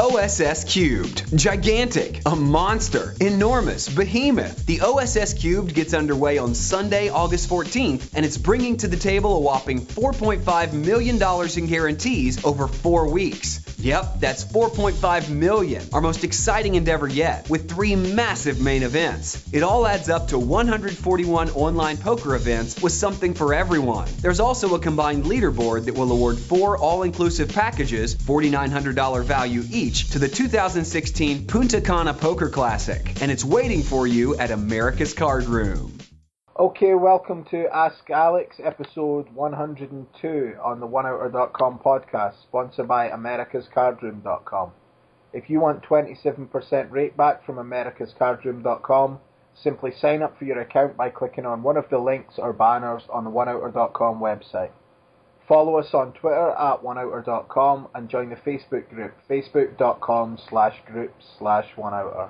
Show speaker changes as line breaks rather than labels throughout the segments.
OSS Cubed. Gigantic, a monster, enormous, behemoth. The OSS Cubed gets underway on Sunday, August 14th, and it's bringing to the table a whopping $4.5 million in guarantees over four weeks. Yep, that's 4.5 million, our most exciting endeavor yet, with three massive main events. It all adds up to 141 online poker events with something for everyone. There's also a combined leaderboard that will award four all-inclusive packages, $4,900 value each, to the 2016 Punta Cana Poker Classic, and it's waiting for you at America's Card Room.
Okay, welcome to Ask Alex, episode 102 on the OneOuter.com podcast, sponsored by AmericasCardroom.com. If you want 27% rake back from AmericasCardroom.com, simply sign up for your account by clicking on one of the links or banners on the OneOuter.com website. Follow us on Twitter at OneOuter.com and join the Facebook group, facebook.com slash group slash OneOuter.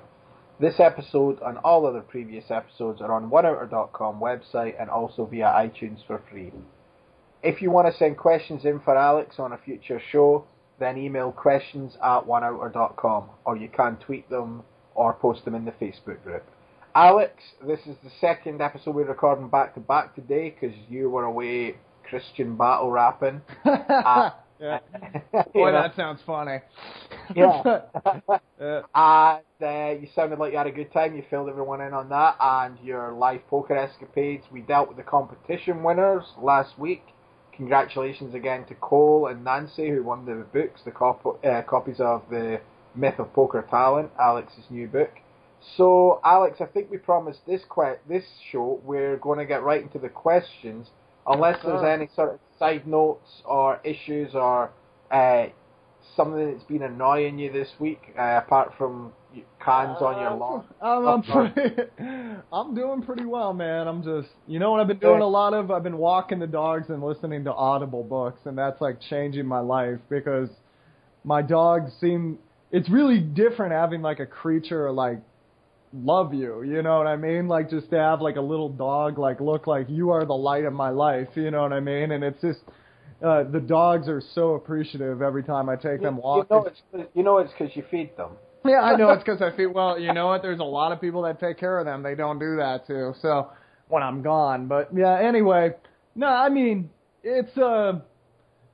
This episode and all other previous episodes are on OneOuter.com website and also via iTunes for free. If you want to send questions in for Alex on a future show, then email questions at OneOuter.com or you can tweet them or post them in the Facebook group. Alex, this is the second episode we're recording back to back today because you were away Christian battle rapping. uh,
yeah. Boy, that sounds funny.
yeah. yeah. And uh, you sounded like you had a good time. You filled everyone in on that, and your live poker escapades. We dealt with the competition winners last week. Congratulations again to Cole and Nancy who won the books, the cop- uh, copies of the Myth of Poker Talent, Alex's new book. So, Alex, I think we promised this que- this show we're going to get right into the questions, unless there's any sort of side notes or issues or uh, something that's been annoying you this week, uh, apart from cans uh, on your lawn?
I'm, I'm, pretty, I'm doing pretty well, man. I'm just, you know what I've been doing a lot of? I've been walking the dogs and listening to Audible books, and that's like changing my life because my dogs seem. It's really different having like a creature like love you, you know what I mean? Like just to have like a little dog like look like you are the light of my life, you know what I mean? And it's just uh, the dogs are so appreciative every time I take
you,
them walking.
You know it's you know it's because you feed them.
Yeah, I know it's because I feed. Well, you know what? There's a lot of people that take care of them. They don't do that too. So when I'm gone, but yeah. Anyway, no, I mean it's uh,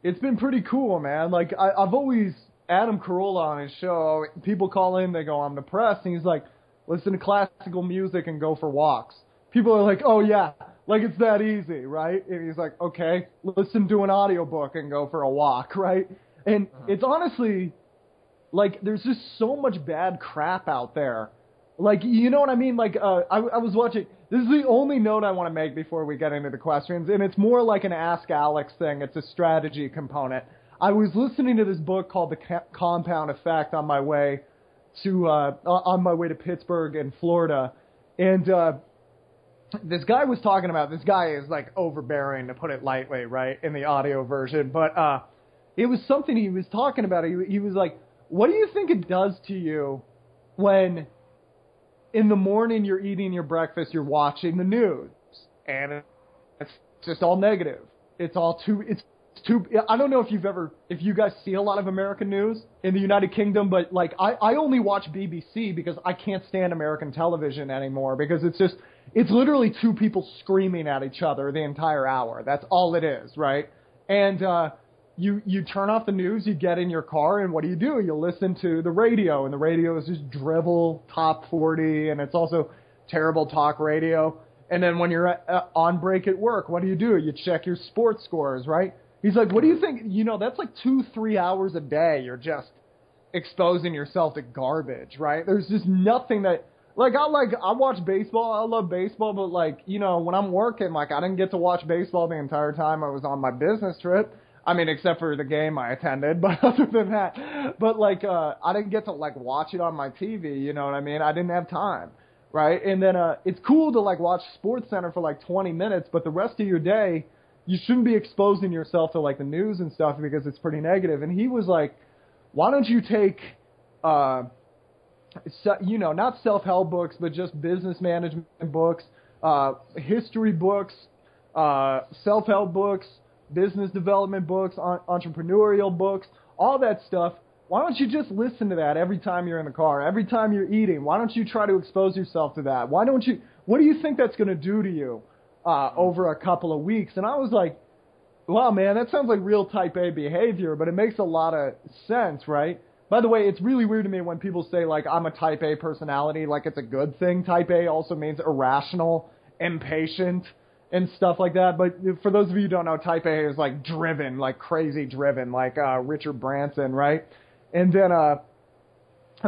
it's been pretty cool, man. Like I, I've always Adam Carolla on his show. People call in, they go, "I'm depressed," and he's like listen to classical music and go for walks. People are like, oh yeah, like it's that easy, right? And he's like, okay, listen to an audiobook and go for a walk, right? And uh-huh. it's honestly, like, there's just so much bad crap out there. Like, you know what I mean? Like, uh, I, I was watching, this is the only note I want to make before we get into the questions, and it's more like an Ask Alex thing. It's a strategy component. I was listening to this book called The Compound Effect on my way to uh, on my way to Pittsburgh and Florida, and uh, this guy was talking about this guy is like overbearing to put it lightly, right, in the audio version, but uh, it was something he was talking about. He, he was like, "What do you think it does to you when in the morning you're eating your breakfast, you're watching the news, and it's just all negative. It's all too it's too. I don't know if you've ever, if you guys see a lot of American news in the United Kingdom, but like I, I only watch BBC because I can't stand American television anymore because it's just, it's literally two people screaming at each other the entire hour. That's all it is, right? And uh, you you turn off the news, you get in your car, and what do you do? You listen to the radio, and the radio is just drivel top 40, and it's also terrible talk radio. And then when you're at, uh, on break at work, what do you do? You check your sports scores, right? He's like, what do you think? You know, that's like two, three hours a day. You're just exposing yourself to garbage, right? There's just nothing that, like, I like, I watch baseball. I love baseball, but like, you know, when I'm working, like, I didn't get to watch baseball the entire time I was on my business trip. I mean, except for the game I attended, but other than that, but like, uh, I didn't get to like watch it on my TV. You know what I mean? I didn't have time, right? And then, uh, it's cool to like watch Sports Center for like 20 minutes, but the rest of your day you shouldn't be exposing yourself to like the news and stuff because it's pretty negative. And he was like, why don't you take, uh, you know, not self-help books, but just business management books, uh, history books, uh, self-help books, business development books, on- entrepreneurial books, all that stuff. why don't you just listen to that every time you're in the car, every time you're eating? Why don't you try to expose yourself to that? Why don't you? What do you think that's going to do to you uh, over a couple of weeks? And I was like, well, man, that sounds like real type A behavior, but it makes a lot of sense, right? By the way, it's really weird to me when people say like I'm a type A personality, like it's a good thing. Type A also means irrational, impatient, and stuff like that. But for those of you who don't know, type A is like driven, like crazy driven, like uh, Richard Branson, right? And then, uh,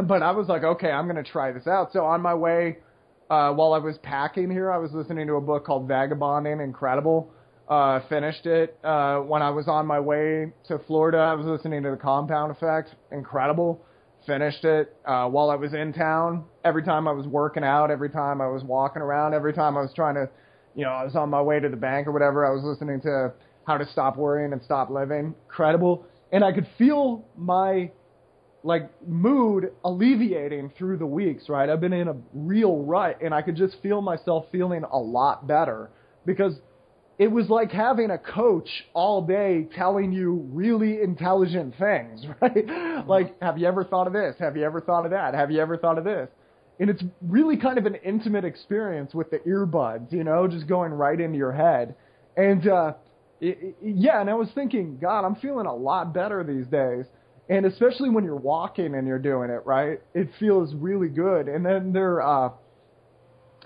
but I was like, okay, I'm gonna try this out. So on my way, uh, while I was packing here, I was listening to a book called Vagabonding Incredible. Uh, finished it uh, when I was on my way to Florida. I was listening to the Compound Effect. Incredible. Finished it uh, while I was in town. Every time I was working out, every time I was walking around, every time I was trying to, you know, I was on my way to the bank or whatever. I was listening to How to Stop Worrying and Stop Living. Incredible. And I could feel my like mood alleviating through the weeks, right? I've been in a real rut and I could just feel myself feeling a lot better because it was like having a coach all day telling you really intelligent things, right? Like, have you ever thought of this? Have you ever thought of that? Have you ever thought of this? And it's really kind of an intimate experience with the earbuds, you know, just going right into your head. And, uh, it, it, yeah, and I was thinking, God, I'm feeling a lot better these days. And especially when you're walking and you're doing it, right? It feels really good. And then there, uh,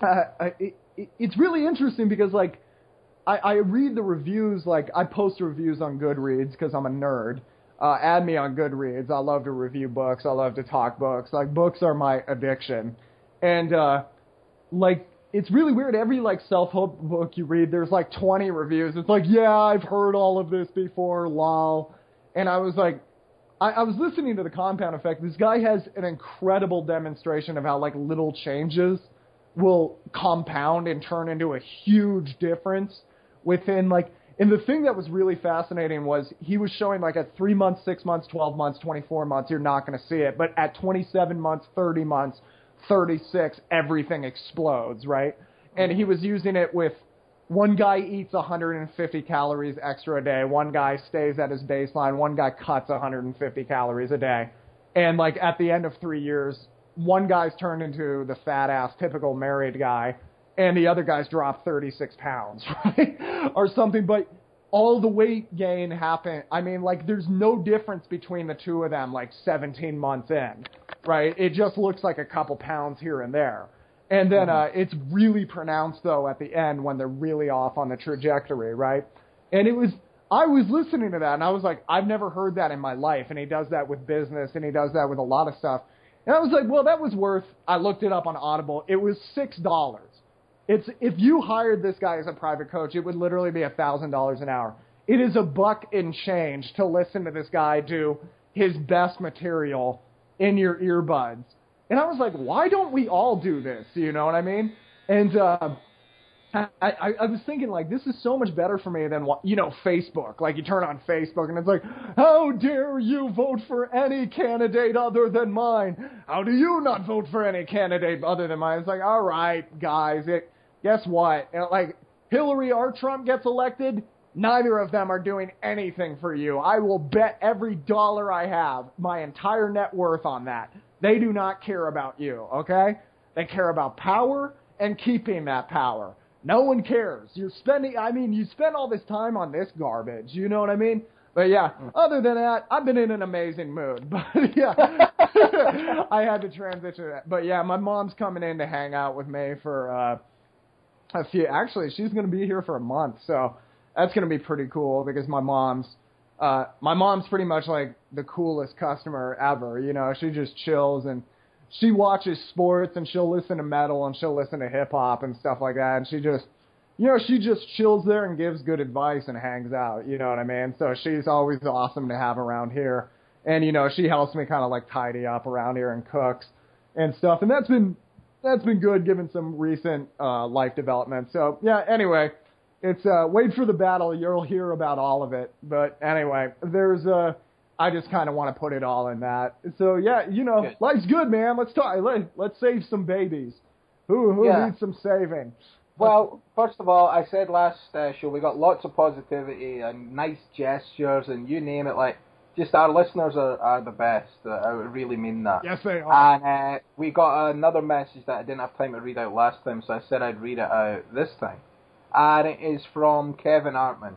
uh, it, it, it's really interesting because, like, I, I read the reviews, like I post reviews on Goodreads because I'm a nerd. Uh, add me on Goodreads. I love to review books. I love to talk books. Like books are my addiction, and uh, like it's really weird. Every like self help book you read, there's like 20 reviews. It's like, yeah, I've heard all of this before, lol. And I was like, I, I was listening to the Compound Effect. This guy has an incredible demonstration of how like little changes will compound and turn into a huge difference within like and the thing that was really fascinating was he was showing like at three months, six months, twelve months, twenty four months, you're not going to see it, but at twenty seven months, thirty months, thirty six, everything explodes, right? And he mm-hmm. was using it with one guy eats 150 calories extra a day, one guy stays at his baseline, one guy cuts 150 calories a day, and like at the end of three years, one guy's turned into the fat ass typical married guy and the other guys dropped 36 pounds, right? or something. But all the weight gain happened. I mean, like, there's no difference between the two of them, like 17 months in, right? It just looks like a couple pounds here and there. And then mm-hmm. uh, it's really pronounced, though, at the end when they're really off on the trajectory, right? And it was, I was listening to that and I was like, I've never heard that in my life. And he does that with business and he does that with a lot of stuff. And I was like, well, that was worth, I looked it up on Audible. It was $6 it's if you hired this guy as a private coach, it would literally be a thousand dollars an hour. It is a buck and change to listen to this guy do his best material in your earbuds. And I was like, why don't we all do this? You know what I mean? And uh, I, I, I was thinking like this is so much better for me than you know Facebook. Like you turn on Facebook and it's like, how dare you vote for any candidate other than mine? How do you not vote for any candidate other than mine? It's like, all right, guys, it guess what? Like Hillary or Trump gets elected, neither of them are doing anything for you. I will bet every dollar I have, my entire net worth on that. They do not care about you, okay? They care about power and keeping that power. No one cares. You're spending, I mean, you spend all this time on this garbage, you know what I mean? But yeah, other than that, I've been in an amazing mood. But yeah, I had to transition. But yeah, my mom's coming in to hang out with me for, uh, a few. Actually, she's going to be here for a month, so that's going to be pretty cool because my mom's uh, my mom's pretty much like the coolest customer ever. You know, she just chills and she watches sports and she'll listen to metal and she'll listen to hip hop and stuff like that. And she just, you know, she just chills there and gives good advice and hangs out. You know what I mean? So she's always awesome to have around here. And you know, she helps me kind of like tidy up around here and cooks and stuff. And that's been that's been good given some recent uh, life development. So yeah, anyway, it's uh, wait for the battle. You'll hear about all of it. But anyway, there's uh, I just kind of want to put it all in that. So yeah, you know, good. life's good, man. Let's talk. Let, let's save some babies. Who who yeah. needs some saving?
Well, first of all, I said last uh, show we got lots of positivity and nice gestures and you name it. Like just our listeners are, are the best. Uh, I really mean that.
Yes, they are.
And uh, we got another message that I didn't have time to read out last time, so I said I'd read it out this time. And it is from Kevin Artman.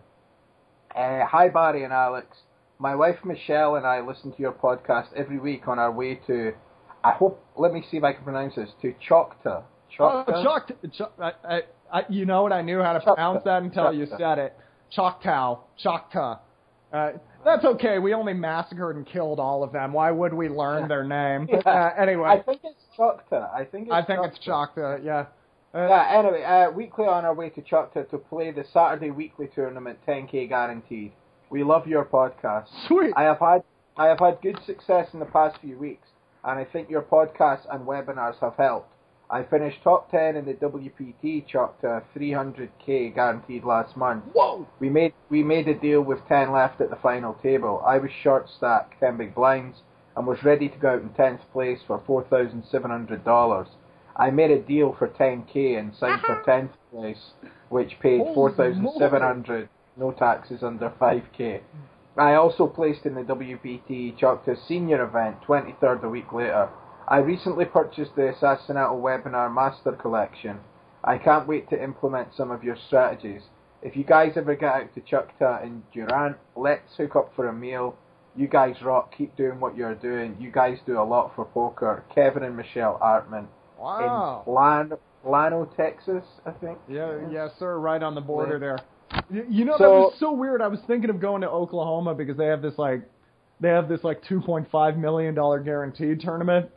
Uh, Hi, Barry and Alex. My wife Michelle and I listen to your podcast every week on our way to, I hope, let me see if I can pronounce this, to Choctaw.
Oh,
Choctaw?
Choctaw. I, I, you know what? I knew how to
Choctaw.
pronounce that until you said it. Choctaw. Choctaw. Uh, that's okay. We only massacred and killed all of them. Why would we learn their name? But, uh, anyway,
I think it's Choctaw. I think it's
I think it's
Choctaw.
Choctaw. Yeah. Uh,
Yeah, anyway, uh, weekly on our way to Choctaw to play the Saturday weekly tournament, 10k guaranteed. We love your podcast.
Sweet.
I have had I have had good success in the past few weeks, and I think your podcasts and webinars have helped. I finished top 10 in the WPT Choctaw 300k guaranteed last month.
Whoa.
We made we made a deal with 10 left at the final table. I was short stack 10 big blinds and was ready to go out in 10th place for $4,700. I made a deal for 10k and signed for uh-huh. 10th place, which paid
Holy
4,700, no taxes under 5k. I also placed in the WPT Choctaw Senior event 23rd a week later. I recently purchased the Assassinato Webinar Master Collection. I can't wait to implement some of your strategies. If you guys ever get out to Choctaw in Durant, let's hook up for a meal. You guys rock. Keep doing what you're doing. You guys do a lot for poker. Kevin and Michelle Artman
Wow.
in Texas, I think.
Yeah, yes, sir. Right on the border there. You, know that was so weird. I was thinking of going to Oklahoma because they have this like, they have this like 2.5 million dollar guaranteed tournament,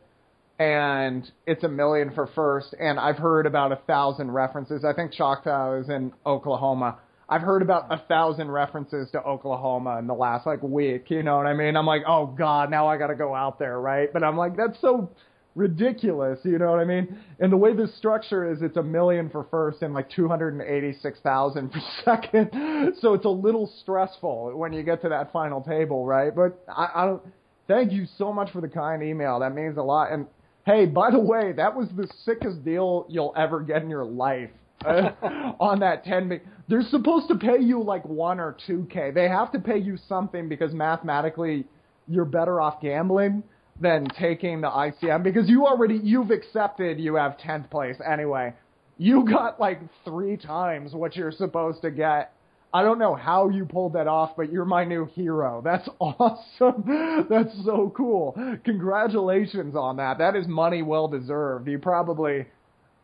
and it's a million for first. And I've heard about a thousand references. I think Choctaw is in Oklahoma. I've heard about a thousand references to Oklahoma in the last like week. You know what I mean? I'm like, oh god, now I got to go out there, right? But I'm like, that's so ridiculous, you know what I mean? And the way this structure is, it's a million for first and like 286,000 for second. So it's a little stressful when you get to that final table, right? But I, I don't, thank you so much for the kind email. That means a lot. And hey, by the way, that was the sickest deal you'll ever get in your life. uh, on that 10 big, they're supposed to pay you like 1 or 2k. They have to pay you something because mathematically you're better off gambling than taking the ICM because you already you've accepted you have 10th place anyway. You got like 3 times what you're supposed to get. I don't know how you pulled that off, but you're my new hero. That's awesome. That's so cool. Congratulations on that. That is money well deserved. You probably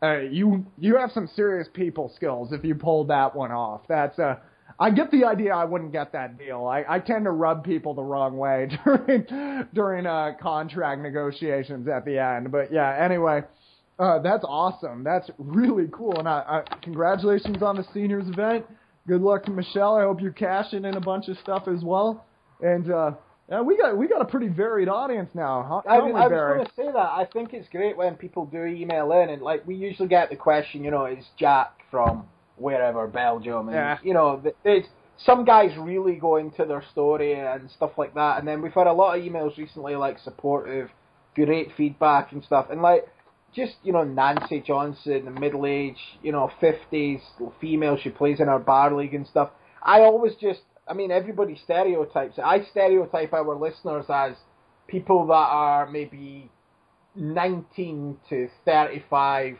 uh, you you have some serious people skills if you pulled that one off. That's uh I get the idea I wouldn't get that deal. I, I tend to rub people the wrong way during during uh contract negotiations at the end. But yeah, anyway, uh that's awesome. That's really cool. And I, I congratulations on the seniors event. Good luck to Michelle. I hope you're cashing in a bunch of stuff as well. And uh yeah, we got we got a pretty varied audience now, huh?
I,
don't
I was going to say that. I think it's great when people do email in, and like we usually get the question, you know, is Jack from wherever Belgium, and
Yeah.
you know, th- there's some guys really go into their story and stuff like that, and then we've had a lot of emails recently, like supportive, great feedback and stuff, and like just you know Nancy Johnson, the middle age, you know, fifties female, she plays in our bar league and stuff. I always just, I mean, everybody stereotypes it. I stereotype our listeners as people that are maybe 19 to 35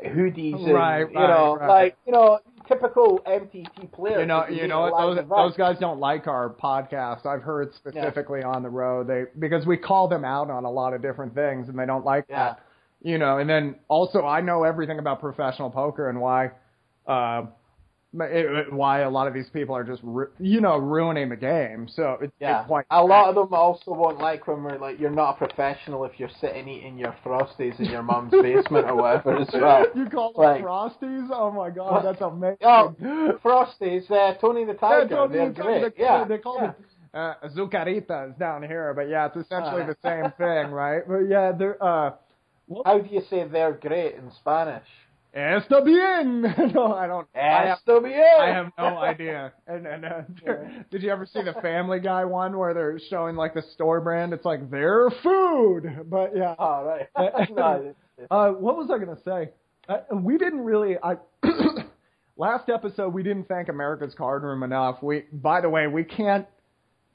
hoodies and,
Right,
you know,
right.
like, you know, typical MTT players.
You know, you know
at
what?
live
Those, those guys don't like our podcast. I've heard specifically on the road they because we call them out on a lot of different things, and they don't like
Yeah.
that. You know, and then also I know everything about professional poker and why, uh, why a lot of these people are just ru- you know ruining the game. So
Yeah,
it's quite
a lot of them also won't like when we're like, you're not a professional if you're sitting eating your frosties in your mom's basement or whatever as well.
You call them
Like-
frosties? Oh my god, that's amazing.
Oh, Frosties, uh, Tony the
Yeah,
Tiger,
Tony
they're
the Tiger,
great.
They,
yeah,
they call
yeah.
it uh, azucaritas down here, but yeah, it's essentially
Uh.
the same thing, right? But yeah, they're uh,
How do you say they're great in Spanish?
Está bien. no, I don't.
Esto bien.
I have no idea. And and uh, did you ever see the Family Guy one where they're showing like the store brand? It's like their food, but yeah.
All right. no, it's- it's-
Uh, what was I gonna say? Uh, we didn't really. I last episode we didn't thank America's Card Room enough. We, by the way, we can't.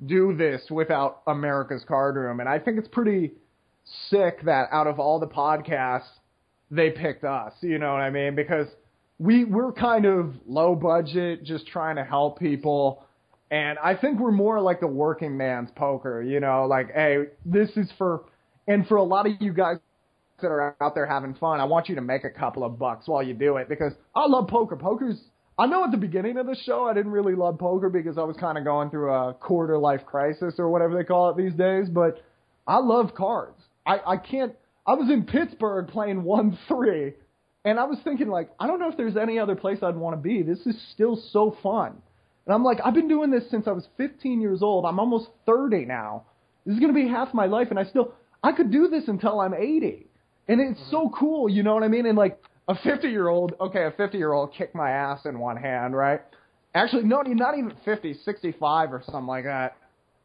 do this without America's Card Room. And I think it's pretty sick that out of all the podcasts, they picked us. You know what I mean? Because we we're kind of low budget, just trying to help people. And I think we're more like the working man's poker, you know, like, hey, this is for, and for a lot of you guys that are out there having fun, I want you to make a couple of bucks while you do it because I love poker. Poker's, I know at the beginning of the show I didn't really love poker because I was kind of going through a quarter life crisis or whatever they call it these days, but I love cards. I, I can't, I was in Pittsburgh playing 1-3 and I was thinking like, I don't know if there's any other place I'd want to be. This is still so fun. And I'm like, I've been doing this since I was 15 years old. I'm almost 30 now. This is going to be half my life, and I still, I could do this until I'm 80. And it's so mm-hmm. cool, you know what I mean? And like a 50 year old, okay, a 50 year old kicked my ass in one hand, right? Actually, no, not even 50, 65 or something like that.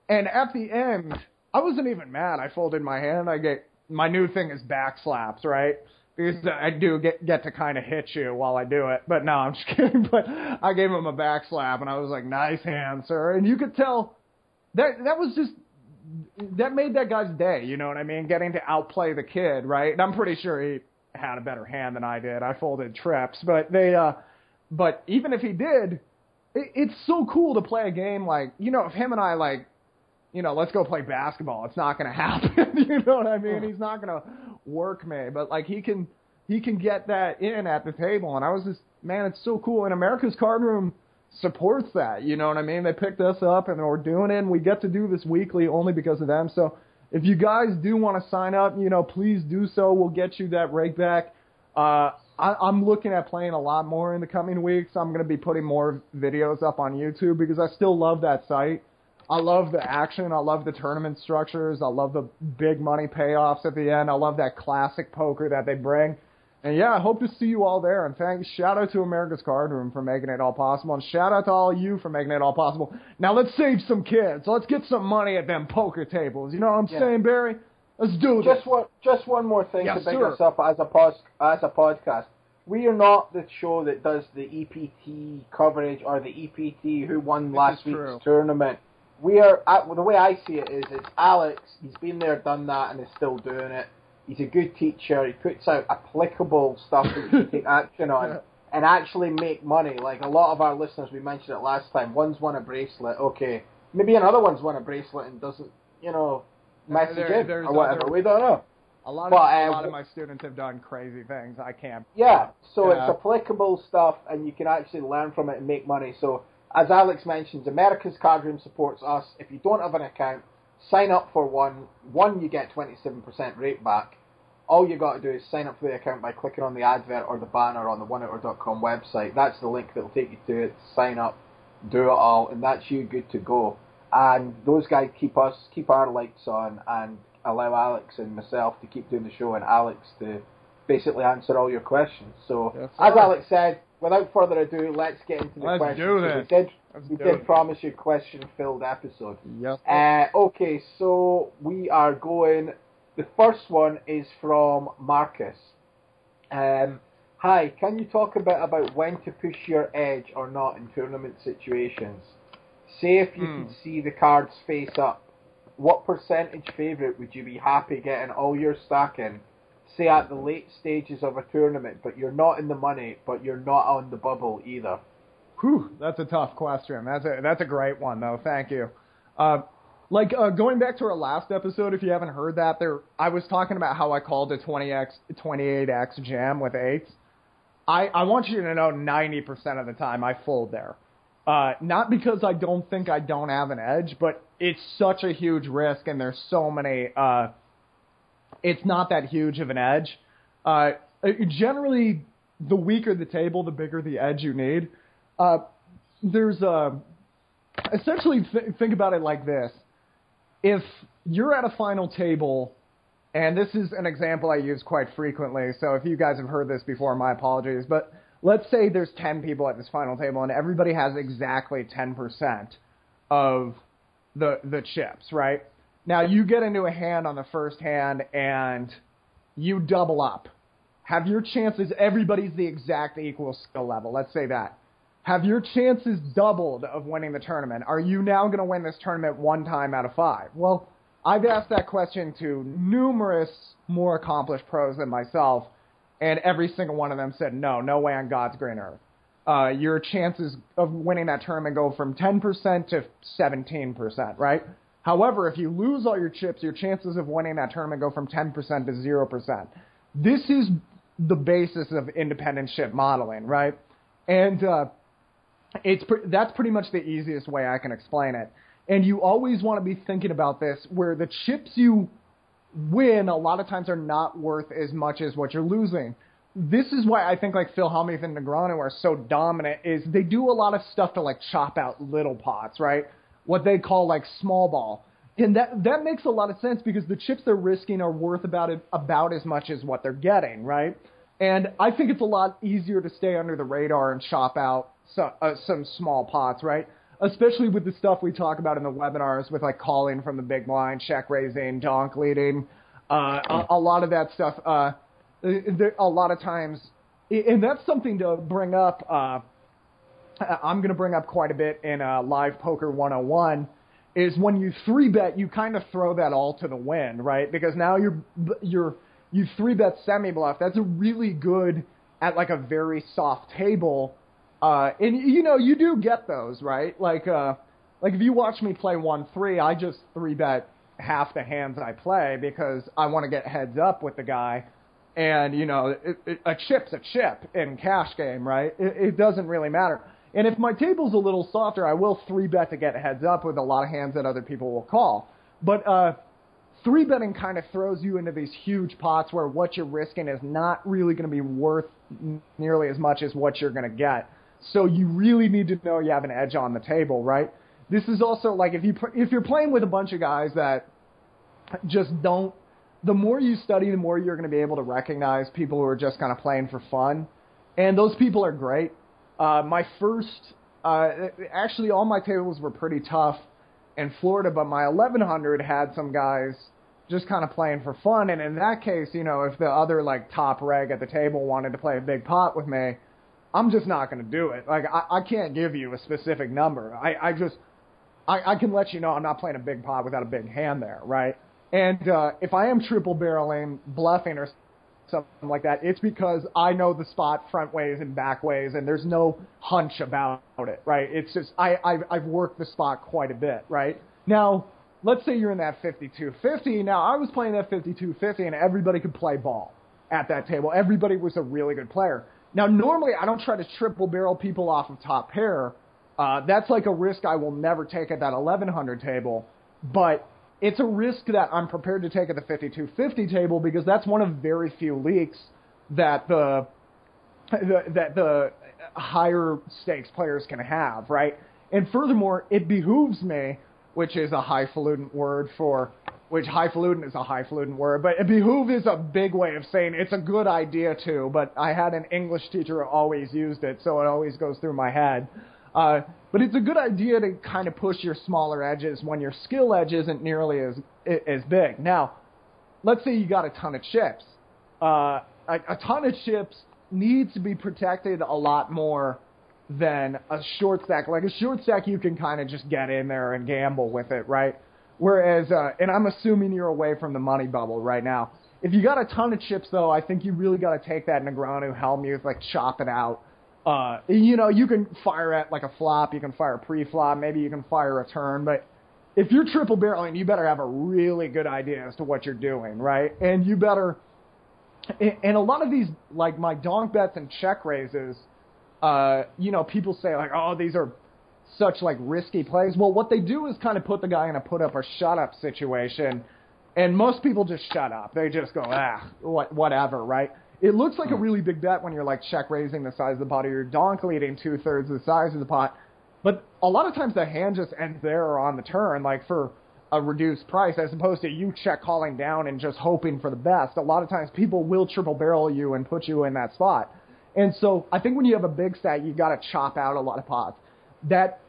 And at the end, I wasn't even mad. I folded my hand. I get my new thing is back slaps, right? because I do get get to kind of hit you while I do it. But no, I'm just kidding. But I gave him a back slap, and I was like, "Nice hand, sir." And you could tell that that was just that made that guy's day. You know what I mean? Getting to outplay the kid, right? And I'm pretty sure he had a better hand than I did. I folded trips, but they. uh But even if he did, it, it's so cool to play a game like you know if him and I like you know, let's go play basketball. It's not going to happen. you know what I mean? He's not going to work me, but like he can, he can get that in at the table. And I was just, man, it's so cool. And America's Card Room supports that. You know what I mean? They picked us up and we're doing it. And we get to do this weekly only because of them. So if you guys do want to sign up, you know, please do so. We'll get you that rake back. Uh, I, I'm looking at playing a lot more in the coming weeks. I'm going to be putting more videos up on YouTube because I still love that site. I love the action. I love the tournament structures. I love the big money payoffs at the end. I love that classic poker that they bring. And yeah, I hope to see you all there. And thanks, shout out to America's Card Room for making it all possible. And shout out to all of you for making it all possible. Now let's save some kids. Let's get some money at them poker tables. You know what I'm yeah. saying, Barry? Let's do
this. Just one, just one more thing yes, to bring sir. us up as a pos, as a podcast. We are not the show that does the EPT coverage or the EPT who won this last week's true. tournament we are well, the way I see it is it's Alex. He's been there, done that, and is still doing it. He's a good teacher. He puts out applicable stuff that you can take action on and actually make money. Like a lot of our listeners, we mentioned it last time. One's won a bracelet. Okay, maybe another one's won a bracelet and doesn't, you know, message there, it or whatever. Other, we don't know.
A lot, of, but, uh, a lot of my students have done crazy things. I can't.
Yeah, so yeah. it's applicable stuff, and you can actually learn from it and make money. So as Alex mentions, America's Card Room supports us. If you don't have an account, sign up for one. One, you get 27% rake back. All you got to do is sign up for the account by clicking on the advert or the banner on the oneouter.com website. That's the link that will take you to it. Sign up, do it all, and that's you good to go. And those guys keep us, keep our lights on, and allow Alex and myself to keep doing the show, and Alex to basically answer all your questions. So, yes, as Alex said, without further ado, let's get into the
let's
questions.
Do this.
We did, we did it. promise you a question-filled episode.
Yep.
Uh, okay, so we are going. The first one is from Marcus. Um, hi, can you talk a bit about when to push your edge or not in tournament situations? Say if you mm. can see the cards face up, what percentage favourite would you be happy getting all your stacking say at the late stages of a tournament, but you're not in the money, but you're not on the bubble either?
Whew, that's a tough question. That's a that's a great one though. Thank you. Uh, like uh, going back to our last episode, if you haven't heard that, there I was talking about how I called a 20x 28x jam with eights. I I want you to know 90% of the time I fold there. Uh, not because I don't think I don't have an edge, but it's such a huge risk, and there's so many uh, it's not that huge of an edge. Uh, generally, the weaker the table, the bigger the edge you need. Uh, there's a uh, essentially th- think about it like this: if you're at a final table, and this is an example I use quite frequently, so if you guys have heard this before, my apologies. But let's say there's 10 people at this final table, and everybody has exactly 10% of the the chips, right? Now you get into a hand on the first hand and you double up. Have your chances, everybody's the exact equal skill level. Let's say that. have your chances doubled of winning the tournament? Are you now going to win this tournament one time out of five? Well, I've asked that question to numerous more accomplished pros than myself, and every single one of them said, no, no way on God's green earth. Uh, your chances of winning that tournament go from 10% to 17%, right? However, if you lose all your chips, your chances of winning that tournament go from 10% to 0%. This is the basis of independent chip modeling, right? And uh, it's pre- that's pretty much the easiest way I can explain it. And you always want to be thinking about this, where the chips you win a lot of times are not worth as much as what you're losing. This is why I think like Phil Hellmuth and Negreanu are so dominant. Is they do a lot of stuff to like chop out little pots, right? What they call like small ball, and that that makes a lot of sense because the chips they're risking are worth about about as much as what they're getting, right? And I think it's a lot easier to stay under the radar and chop out some, uh, some small pots, right? especially with the stuff we talk about in the webinars with like calling from the big blind, check raising, donk leading, uh, a, a lot of that stuff. Uh, a lot of times, and that's something to bring up. I'm going to bring up quite a bit in uh, Live Poker 101 is when you three bet, you kind of throw that all to the wind, right? Because now you're you're you three bet semi bluff. That's a really good at like a very soft table uh, and you know, you do get those, right? Like, uh, like if you watch me play one three, I just three bet half the hands I play because I want to get heads up with the guy. And you know, it, it, a chip's a chip in cash game, right? It, it doesn't really matter. And if my table's a little softer, I will three bet to get heads up with a lot of hands that other people will call. But uh, three betting kind of throws you into these huge pots where what you're risking is not really going to be worth nearly as much as what you're going to get. So you really need to know you have an edge on the table, right? This is also like if you if you're playing with a bunch of guys that just don't. The more you study, the more you're going to be able to recognize people who are just kind of playing for fun, and those people are great. Uh, my first, uh, actually, all my tables were pretty tough in Florida, but my 1100 had some guys just kind of playing for fun. And in that case, you know, if the other like top reg at the table wanted to play a big pot with me, I'm just not going to do it. Like I, I can't give you a specific number. I, I just I, I can let you know I'm not playing a big pot without a big hand there, right? And uh, if I am triple barreling, bluffing, or something like that, it's because I know the spot front ways and back ways, and there's no hunch about it, right? It's just I I've, I've worked the spot quite a bit, right? Now, let's say you're in that 52-50. Now I was playing that 52-50, and everybody could play ball at that table. Everybody was a really good player. Now, normally I don't try to triple barrel people off of top pair. Uh, that's like a risk I will never take at that 1100 table, but it's a risk that I'm prepared to take at the 5250 table because that's one of very few leaks that the, the that the higher stakes players can have, right? And furthermore, it behooves me, which is a highfalutin word for which highfalutin is a highfalutin word, but it behoove is a big way of saying it's a good idea too. But I had an English teacher who always used it, so it always goes through my head. Uh, but it's a good idea to kind of push your smaller edges when your skill edge isn't nearly as as big. Now, let's say you got a ton of chips. Uh, a, a ton of chips needs to be protected a lot more than a short stack. Like a short stack, you can kind of just get in there and gamble with it, right? Whereas, uh, and I'm assuming you're away from the money bubble right now. If you got a ton of chips, though, I think you really got to take that Negreanu, Hellmuth, like chop it out. Uh, you know, you can fire at like a flop, you can fire pre-flop, maybe you can fire a turn, but if you're triple barreling, you better have a really good idea as to what you're doing, right? And you better, and a lot of these, like my donk bets and check raises, uh, you know, people say like, oh, these are such like risky plays. Well, what they do is kind of put the guy in a put up or shut up situation, and most people just shut up. They just go ah, what whatever, right? It looks like a hmm. really big bet when you're like check raising the size of the pot or you're donk leading two thirds of the size of the pot. But a lot of times the hand just ends there or on the turn, like for a reduced price, as opposed to you check calling down and just hoping for the best. A lot of times people will triple barrel you and put you in that spot. And so I think when you have a big stack, you got to chop out a lot of pots. That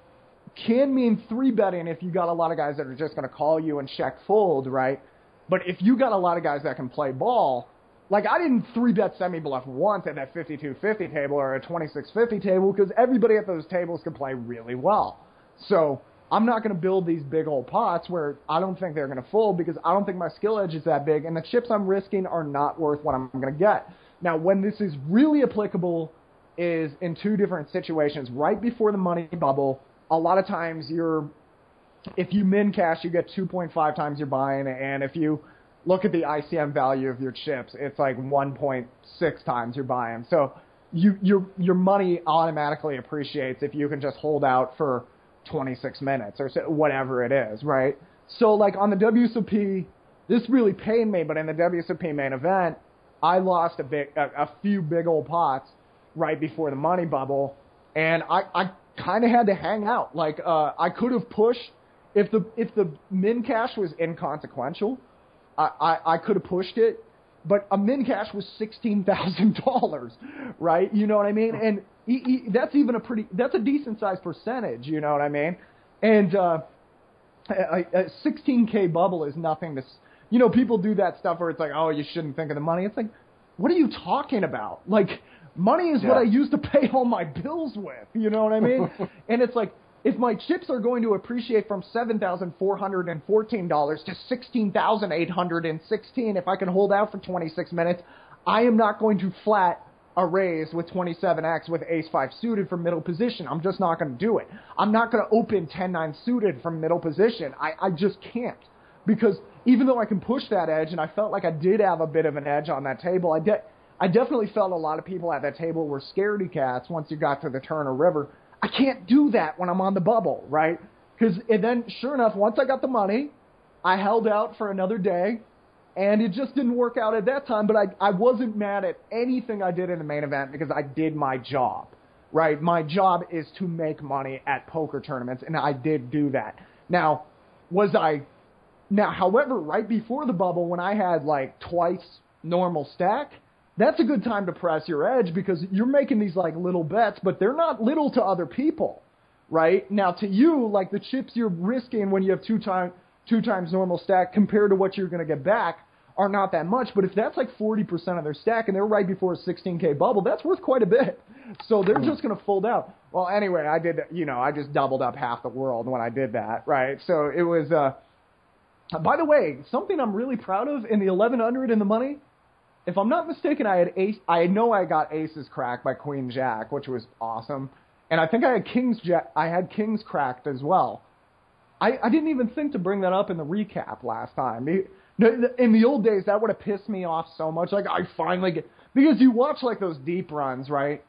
can mean three betting if you got a lot of guys that are just going to call you and check fold, right? But if you got a lot of guys that can play ball, like I didn't three bet semi bluff once at that 5250 table or a 2650 table because everybody at those tables could play really well. So I'm not going to build these big old pots where I don't think they're going to fold because I don't think my skill edge is that big and the chips I'm risking are not worth what I'm going to get. Now, when this is really applicable is in two different situations. Right before the money bubble, a lot of times you're if you min cash, you get 2.5 times your buy-in, and if you look at the ICM value of your chips, it's like 1.6 times your buy-in. So you your your money automatically appreciates if you can just hold out for 26 minutes or whatever it is, right? So like on the WSOP, this really pained me, but in the WSOP main event, I lost a big a, a few big old pots right before the money bubble, and I I kind of had to hang out. Like uh, I could have pushed if the if the min cash was inconsequential I, I, I could have pushed it, but a min cash was sixteen thousand dollars, right? You know what I mean? And he, he, that's even a pretty that's a decent sized percentage. You know what I mean? And uh, a, a 16k bubble is nothing to. You know, people do that stuff where it's like, oh, you shouldn't think of the money. It's like, what are you talking about? Like, money is yeah. what I use to pay all my bills with. You know what I mean? and it's like, if my chips are going to appreciate from $7,414 to 16,816 if I can hold out for 26 minutes, I am not going to flat a raise with 27x with ace 5 suited from middle position. I'm just not going to do it. I'm not going to open 10-9 suited from middle position. I, I just can't. Because even though I can push that edge, and I felt like I did have a bit of an edge on that table, I, de- I definitely felt a lot of people at that table were scaredy cats once you got to the turn or river I can't do that when I'm on the bubble, right? Because and then, sure enough, once I got the money, I held out for another day, and it just didn't work out at that time. But I, I wasn't mad at anything I did in the main event because I did my job, right? My job is to make money at poker tournaments, and I did do that. Now, was I now, however, right before the bubble, when I had like twice normal stack, that's a good time to press your edge because you're making these like little bets, but they're not little to other people, right? Now to you, like the chips you're risking when you have two time two times normal stack compared to what you're going to get back are not that much. But if that's like 40% of their stack and they're right before a 16k bubble, that's worth quite a bit. So they're just going to fold out. Well, anyway, I did, you know, I just doubled up half the world when I did that, right? So it was. uh By the way, something I'm really proud of in the 1100 in the money if I'm not mistaken, I had ace. I know I got aces cracked by Queen Jack, which was awesome, and I think I had kings jack. I had kings cracked as well. I, I didn't even think to bring that up in the recap last time. In the old days, that would have pissed me off so much. Like I finally get because you watch like those deep runs, right?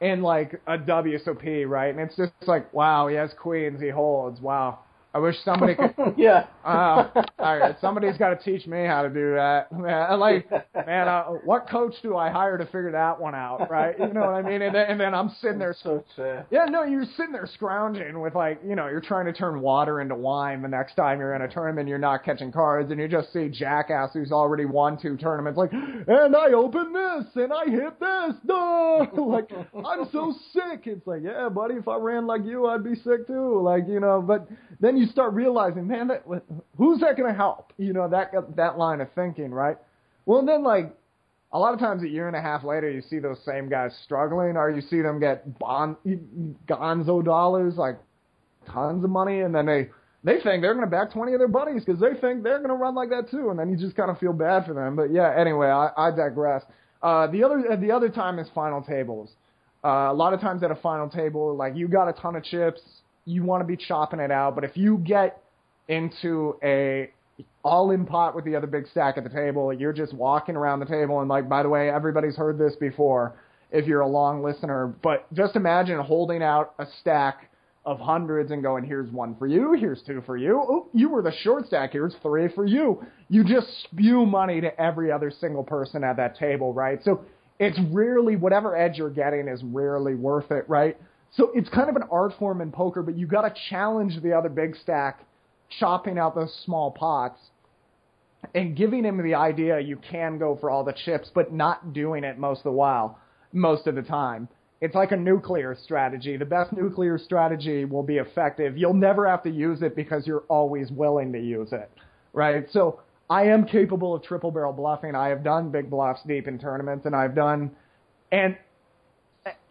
In like a WSOP, right? And it's just like, wow, he has queens, he holds. Wow, I wish somebody could.
yeah.
Uh, all right, somebody's got to teach me how to do that. Man, like, man, uh, what coach do I hire to figure that one out? Right? You know what I mean? And then, and then I'm sitting there.
So sad.
Yeah, no, you're sitting there scrounging with like, you know, you're trying to turn water into wine the next time you're in a tournament. You're not catching cards, and you just see jackass who's already won two tournaments, like, and I open this and I hit this. No, like I'm so sick. It's like, yeah, buddy, if I ran like you, I'd be sick too. Like, you know, but then you you start realizing, man, that, who's that going to help? You know, that that line of thinking, right? Well, and then like a lot of times a year and a half later, you see those same guys struggling, or you see them get bond gonzo dollars, like tons of money, and then they they think they're going to back 20 of their buddies because they think they're going to run like that too, and then you just kind of feel bad for them. But yeah, anyway, I, I digress. Uh, the other the other time is final tables. Uh, a lot of times at a final table, like you got a ton of chips, you want to be chopping it out. But if you get into a all in pot with the other big stack at the table, you're just walking around the table and like, by the way, everybody's heard this before if you're a long listener. But just imagine holding out a stack of hundreds and going, here's one for you, here's two for you. Oh, you were the short stack, here's three for you. You just spew money to every other single person at that table, right? So it's rarely, whatever edge you're getting is rarely worth it, right? So it's kind of an art form in poker, but you've got to challenge the other big stack, chopping out those small pots and giving him the idea you can go for all the chips, but not doing it most of the while, most of the time. It's like a nuclear strategy. The best nuclear strategy will be effective. You'll never have to use it because you're always willing to use it, right? So I am capable of triple barrel bluffing. I have done big bluffs deep in tournaments, and I've done, and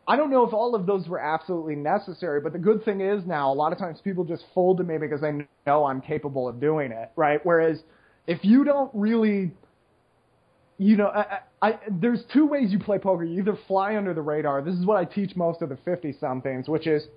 I don't know if all of those were absolutely necessary, but the good thing is now a lot of times people just fold to me because they know I'm capable of doing it, right? Whereas if you don't really, you know, I, I, there's two ways you play poker. You either fly under the radar. This is what I teach most of the 50 somethings, which is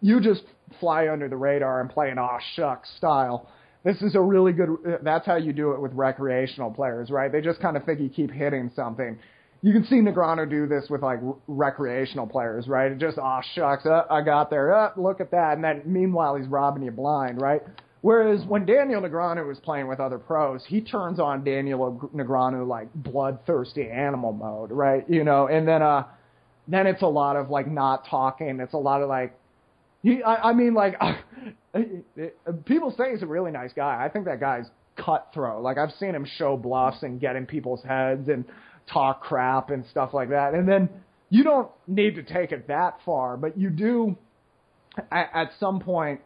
you just fly under the radar and play an aw shucks style. This is a really good. That's how you do it with recreational players, right? They just kind of think you keep hitting something you can see Negreanu do this with like recreational players, right? It just oh shucks, uh, I got there, uh, look at that, and then meanwhile he's robbing you blind, right? Whereas when Daniel Negreanu was playing with other pros, he turns on Daniel Negreanu like bloodthirsty animal mode, right? You know, and then uh, then it's a lot of like not talking. It's a lot of like, he, I, I mean like, people say he's a really nice guy. I think that guy's cutthroat. Like I've seen him show bluffs and get in people's heads and talk crap and stuff like that. And then you don't need to take it that far, but you do at, at some point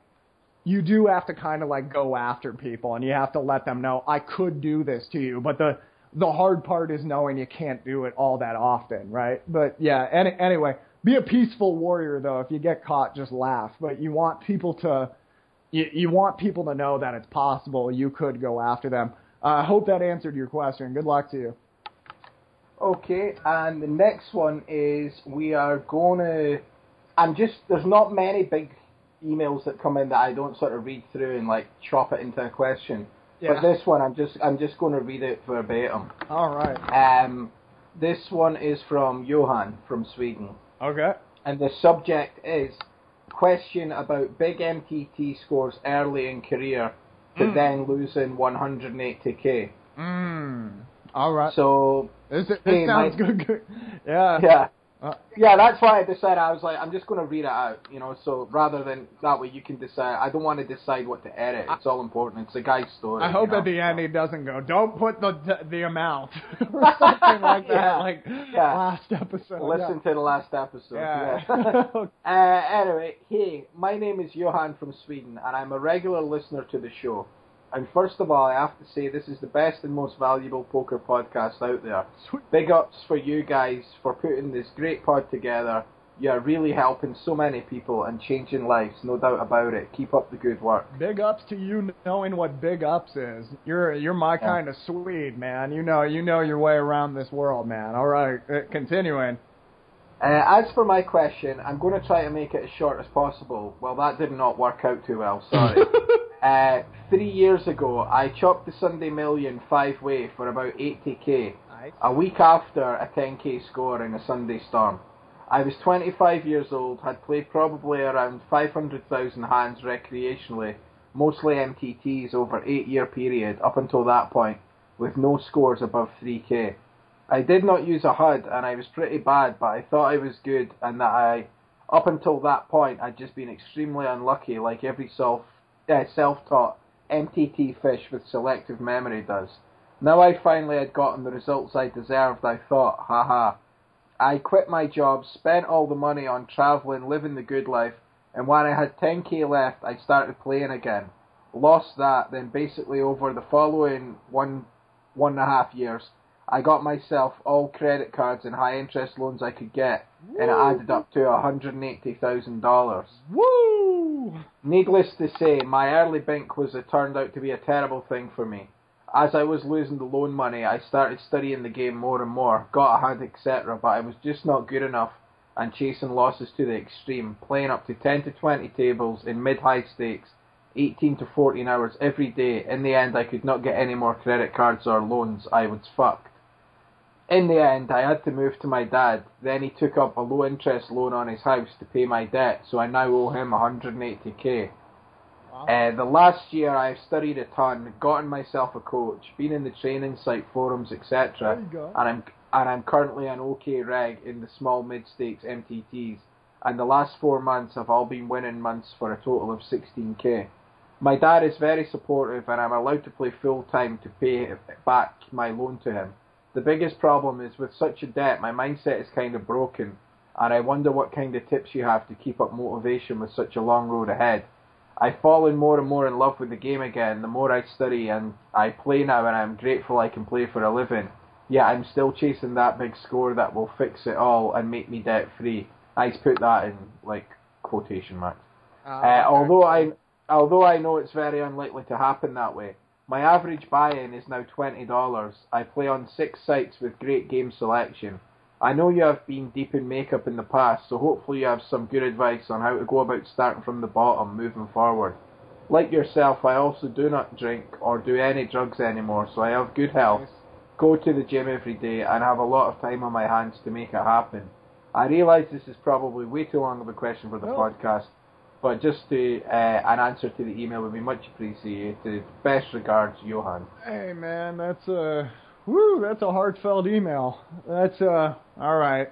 you do have to kind of like go after people and you have to let them know I could do this to you, but the the hard part is knowing you can't do it all that often, right? But yeah, any, anyway, be a peaceful warrior though. If you get caught, just laugh. But you want people to you, you want people to know that it's possible. You could go after them. Uh, I uh, hope that answered your question. Good luck to you.
Okay, and the next one is we are going to. I'm just there's not many big emails that come in that I don't sort of read through and like chop it into a question. Yeah. But this one, I'm just I'm just going to read it verbatim.
All right.
Um, this one is from Johan from Sweden.
Okay.
And the subject is question about big MTT scores early in career to mm. then losing 180k.
Mm. All right.
So
this, this hey, sounds my, good, good. Yeah.
Yeah. Uh, yeah, that's why I decided I was like, I'm just going to read it out, you know. So rather than that way, you can decide. I don't want to decide what to edit. It's all important. It's a guy's story.
I hope
you know?
at the end he doesn't go. Don't put the the amount or something like that. yeah. Like yeah. last episode.
Listen
yeah.
to the last episode.
Yeah.
yeah. uh, anyway, hey, my name is Johan from Sweden, and I'm a regular listener to the show. And first of all, I have to say this is the best and most valuable poker podcast out there. Big ups for you guys for putting this great pod together. You are really helping so many people and changing lives, no doubt about it. Keep up the good work.
Big ups to you knowing what big ups is. You're you're my yeah. kind of Swede, man. You know you know your way around this world, man. All right, uh, continuing.
Uh, as for my question, I'm going to try to make it as short as possible. Well, that did not work out too well. Sorry. Uh, three years ago, I chopped the Sunday Million five way for about 80k.
Nice.
A week after a 10k score in a Sunday Storm. I was 25 years old, had played probably around 500,000 hands recreationally, mostly MTTs over 8 year period up until that point, with no scores above 3k. I did not use a HUD and I was pretty bad, but I thought I was good and that I, up until that point, I'd just been extremely unlucky like every self uh, self-taught MTT fish with selective memory does. Now I finally had gotten the results I deserved, I thought, haha. I quit my job, spent all the money on travelling, living the good life, and when I had 10k left, I started playing again. Lost that, then basically over the following one, one and a half years, I got myself all credit cards and high interest loans I could get, Woo. and it added up to $180,000.
Woo!
Needless to say, my early bink was it turned out to be a terrible thing for me. As I was losing the loan money, I started studying the game more and more, got a HUD, etc., but I was just not good enough and chasing losses to the extreme, playing up to 10 to 20 tables in mid-high stakes, 18 to 14 hours every day. In the end, I could not get any more credit cards or loans. I was fucked in the end, I had to move to my dad. Then he took up a low interest loan on his house to pay my debt, so I now owe him 180k. Wow. Uh, the last year I've studied a ton, gotten myself a coach, been in the training site forums, etc. And I'm and I'm currently an OK reg in the small mid stakes MTTs. And the last four months have all been winning months for a total of 16k. My dad is very supportive, and I'm allowed to play full time to pay back my loan to him. The biggest problem is with such a debt, my mindset is kind of broken, and I wonder what kind of tips you have to keep up motivation with such a long road ahead. I've fallen more and more in love with the game again. The more I study and I play now, and I'm grateful I can play for a living. Yet I'm still chasing that big score that will fix it all and make me debt free. I put that in like quotation marks.
Uh,
Uh, although I although I know it's very unlikely to happen that way. My average buy-in is now twenty dollars. I play on six sites with great game selection. I know you have been deep in makeup in the past, so hopefully you have some good advice on how to go about starting from the bottom, moving forward. Like yourself, I also do not drink or do any drugs anymore, so I have good health, go to the gym every day, and have a lot of time on my hands to make it happen. I realise this is probably way too long of a question for the
No.
podcast, but just to uh, an answer to the email would be much appreciated. Best regards, Johan.
Hey man, that's a woo, that's a heartfelt email. That's uh all right.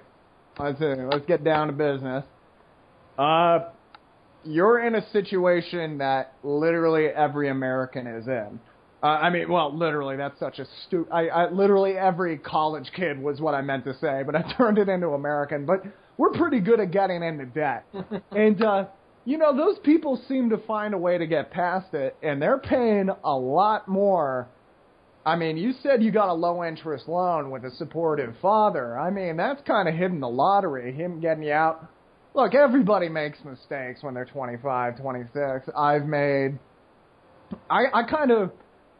Let's uh, let's get down to business. Uh you're in a situation that literally every American is in. Uh, I mean, well, literally, that's such a stupid. I, I literally every college kid was what I meant to say, but I turned it into American. But we're pretty good at getting into debt, and uh, you know those people seem to find a way to get past it, and they're paying a lot more. I mean, you said you got a low interest loan with a supportive father. I mean, that's kind of hitting the lottery. Him getting you out. Look, everybody makes mistakes when they're 25, 26. I've made. I I kind of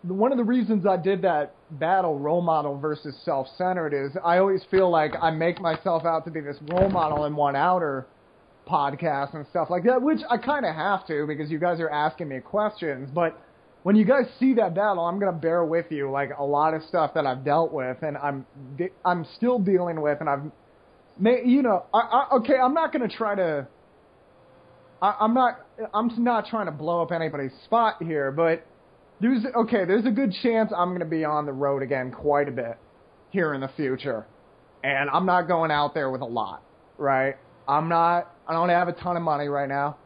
one of the reasons I did that battle role model versus self centered is I always feel like I make myself out to be this role model in one outer podcast and stuff like that, which I kind of have to because you guys are asking me questions. But when you guys see that battle, I'm gonna bear with you like a lot of stuff that I've dealt with and I'm I'm still dealing with, and I've you know I, I okay I'm not gonna try to. I'm not. I'm not trying to blow up anybody's spot here, but there's okay. There's a good chance I'm going to be on the road again quite a bit here in the future, and I'm not going out there with a lot, right? I'm not. I don't have a ton of money right now.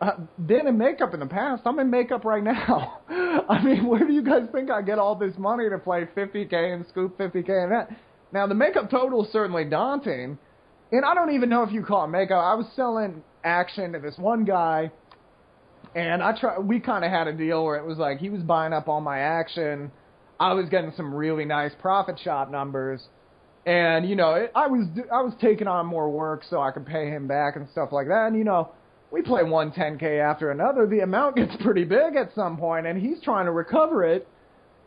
Uh, been in makeup in the past. I'm in makeup right now. I mean, where do you guys think I get all this money to play 50k and scoop 50k and that? Now the makeup total is certainly daunting, and I don't even know if you call it makeup. I was selling action to this one guy and I try. We kind of had a deal where it was like he was buying up all my action. I was getting some really nice profit shop numbers, and you know, it, I was I was taking on more work so I could pay him back and stuff like that. And you know, we play one 10k after another. The amount gets pretty big at some point, and he's trying to recover it.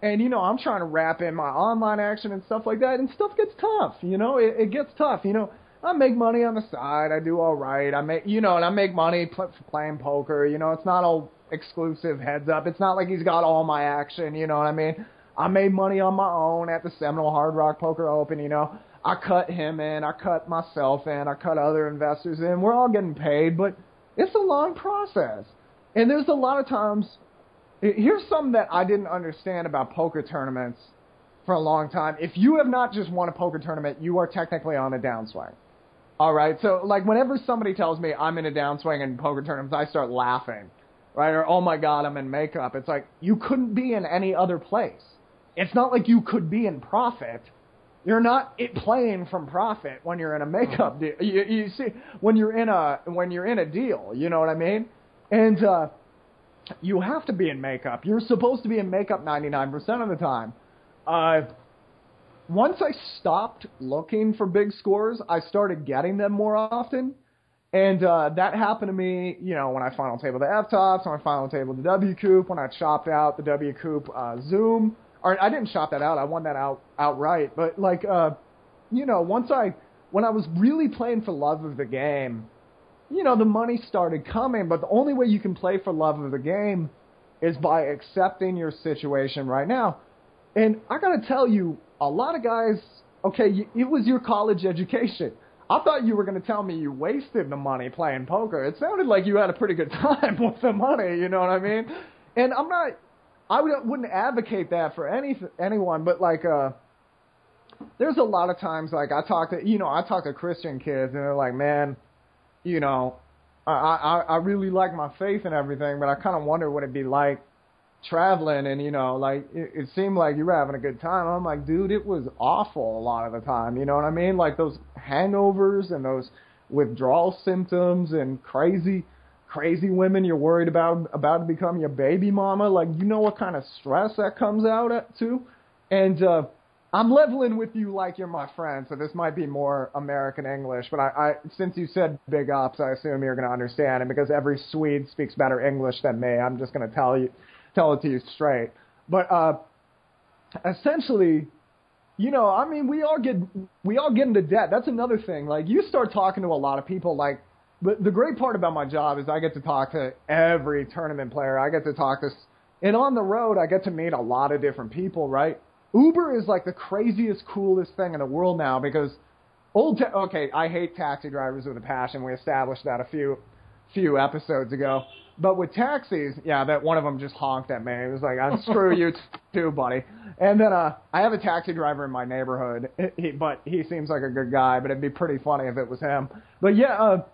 And you know, I'm trying to wrap in my online action and stuff like that, and stuff gets tough. You know, it, it gets tough. You know. I make money on the side. I do all right. I make, you know, and I make money pl- playing poker. You know, it's not all exclusive heads up. It's not like he's got all my action. You know what I mean? I made money on my own at the Seminole Hard Rock Poker Open. You know, I cut him in. I cut myself in. I cut other investors in. We're all getting paid, but it's a long process. And there's a lot of times. Here's something that I didn't understand about poker tournaments for a long time. If you have not just won a poker tournament, you are technically on a downswing. All right, so like whenever somebody tells me I'm in a downswing in poker tournaments, I start laughing, right? Or oh my god, I'm in makeup. It's like you couldn't be in any other place. It's not like you could be in profit. You're not it playing from profit when you're in a makeup deal. You, you see, when you're in a when you're in a deal, you know what I mean? And uh, you have to be in makeup. You're supposed to be in makeup 99% of the time. Uh, once I stopped looking for big scores, I started getting them more often. And uh, that happened to me, you know, when I final table the FTOPS, when I final table the WCOOP, when I chopped out the WCOOP uh, Zoom. Or I didn't shop that out, I won that out outright. But like, uh, you know, once I, when I was really playing for love of the game, you know, the money started coming. But the only way you can play for love of the game is by accepting your situation right now. And I gotta tell you, a lot of guys, okay, it was your college education. I thought you were going to tell me you wasted the money playing poker. It sounded like you had a pretty good time with the money, you know what I mean? And I'm not, I wouldn't advocate that for any anyone, but like, uh, there's a lot of times like I talk to, you know, I talk to Christian kids and they're like, man, you know, I I, I really like my faith and everything, but I kind of wonder what it'd be like traveling and you know like it, it seemed like you were having a good time. I'm like dude it was awful a lot of the time you know what i mean? Like those hangovers and those withdrawal symptoms and crazy crazy women you're worried about about to become your baby mama. Like you know what kind of stress that comes out at too. And uh I'm leveling with you like you're my friend, so this might be more American English, but I, I since you said big ups, I assume you're gonna understand and because every Swede speaks better English than me, I'm just gonna tell you tell it to you straight. But uh essentially you know, I mean, we all get we all get into debt. That's another thing. Like you start talking to a lot of people. Like the the great part about my job is I get to talk to every tournament player. I get to talk to, and on the road I get to meet a lot of different people. Right? Uber is like the craziest, coolest thing in the world now because old. Ta- okay, I hate taxi drivers with a passion. We established that a few few episodes ago. But with taxis, yeah, that one of them just honked at me. It was like, "I'm screw you too, buddy." And then uh, I have a taxi driver in my neighborhood, he, but he seems like a good guy. But it'd be pretty funny if it was him. But yeah, uh,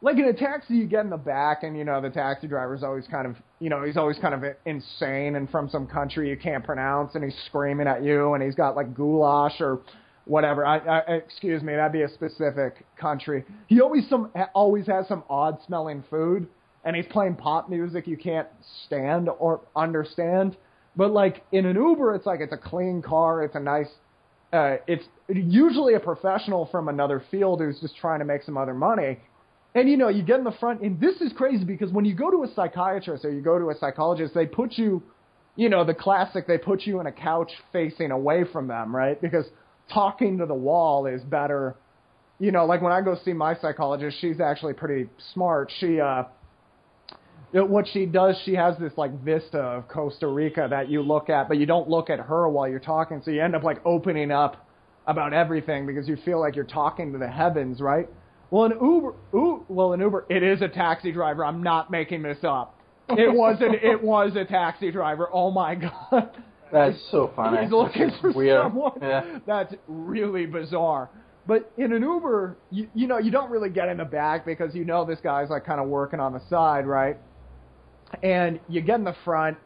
like in a taxi, you get in the back, and you know the taxi driver's always kind of, you know, he's always kind of insane and from some country you can't pronounce, and he's screaming at you, and he's got like goulash or whatever. I, I excuse me, that'd be a specific country. He always some always has some odd smelling food and he's playing pop music you can't stand or understand. But like in an Uber, it's like it's a clean car, it's a nice, uh, it's usually a professional from another field who's just trying to make some other money. And you know, you get in the front, and this is crazy because when you go to a psychiatrist or you go to a psychologist, they put you, you know, the classic, they put you in a couch facing away from them, right? Because talking to the wall is better. You know, like when I go see my psychologist, she's actually pretty smart. She, uh, what she does, she has this like vista of Costa Rica that you look at, but you don't look at her while you're talking. So you end up like opening up about everything because you feel like you're talking to the heavens, right? Well, an Uber, ooh, well, an Uber, it is a taxi driver. I'm not making this up. It was an, it was a taxi driver. Oh my god.
That's so funny.
He's looking for
Weird.
someone.
Yeah.
That's really bizarre. But in an Uber, you, you know, you don't really get in the back because you know this guy's like kind of working on the side, right? and you get in the front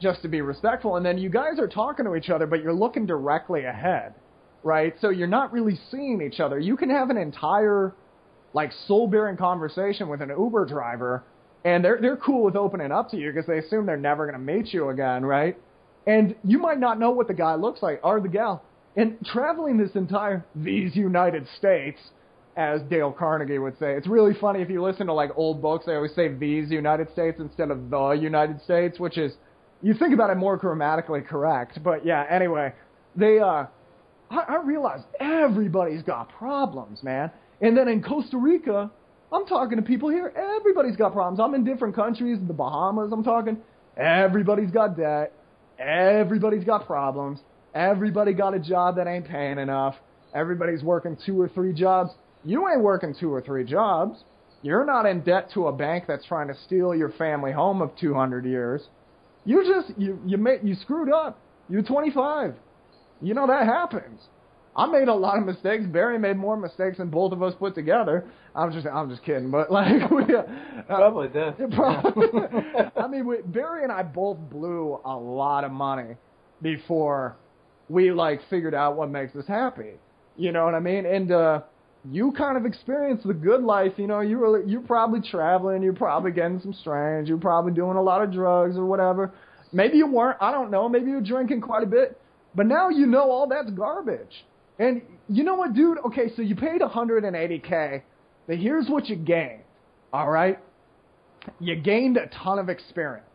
just to be respectful, and then you guys are talking to each other, but you're looking directly ahead, right? So you're not really seeing each other. You can have an entire like soul bearing conversation with an Uber driver, and they're they're cool with opening up to you because they assume they're never going to meet you again, right? And you might not know what the guy looks like or the gal. And traveling this entire these United States as Dale Carnegie would say. It's really funny if you listen to like old books, they always say these United States instead of the United States, which is you think about it more grammatically correct. But yeah, anyway, they uh I, I everybody's got problems, man. And then in Costa Rica, I'm talking to people here, everybody's got problems. I'm in different countries, the Bahamas, I'm talking, everybody's got debt, everybody's got problems, everybody got a job that ain't paying enough, everybody's working two or three jobs you ain't working two or three jobs. You're not in debt to a bank that's trying to steal your family home of 200 years. You just you you made you screwed up. You're 25. You know that happens. I made a lot of mistakes. Barry made more mistakes than both of us put together. I'm just I'm just kidding, but like we uh,
Probably did.
Probably. I mean, we, Barry and I both blew a lot of money before we like figured out what makes us happy. You know what I mean? And uh you kind of experienced the good life. You know, you were you're probably traveling, you're probably getting some strange, you're probably doing a lot of drugs or whatever. Maybe you weren't. I don't know. Maybe you're drinking quite a bit. But now you know all that's garbage. And you know what, dude? Okay, so you paid 180k. But here's what you gained. All right, you gained a ton of experience.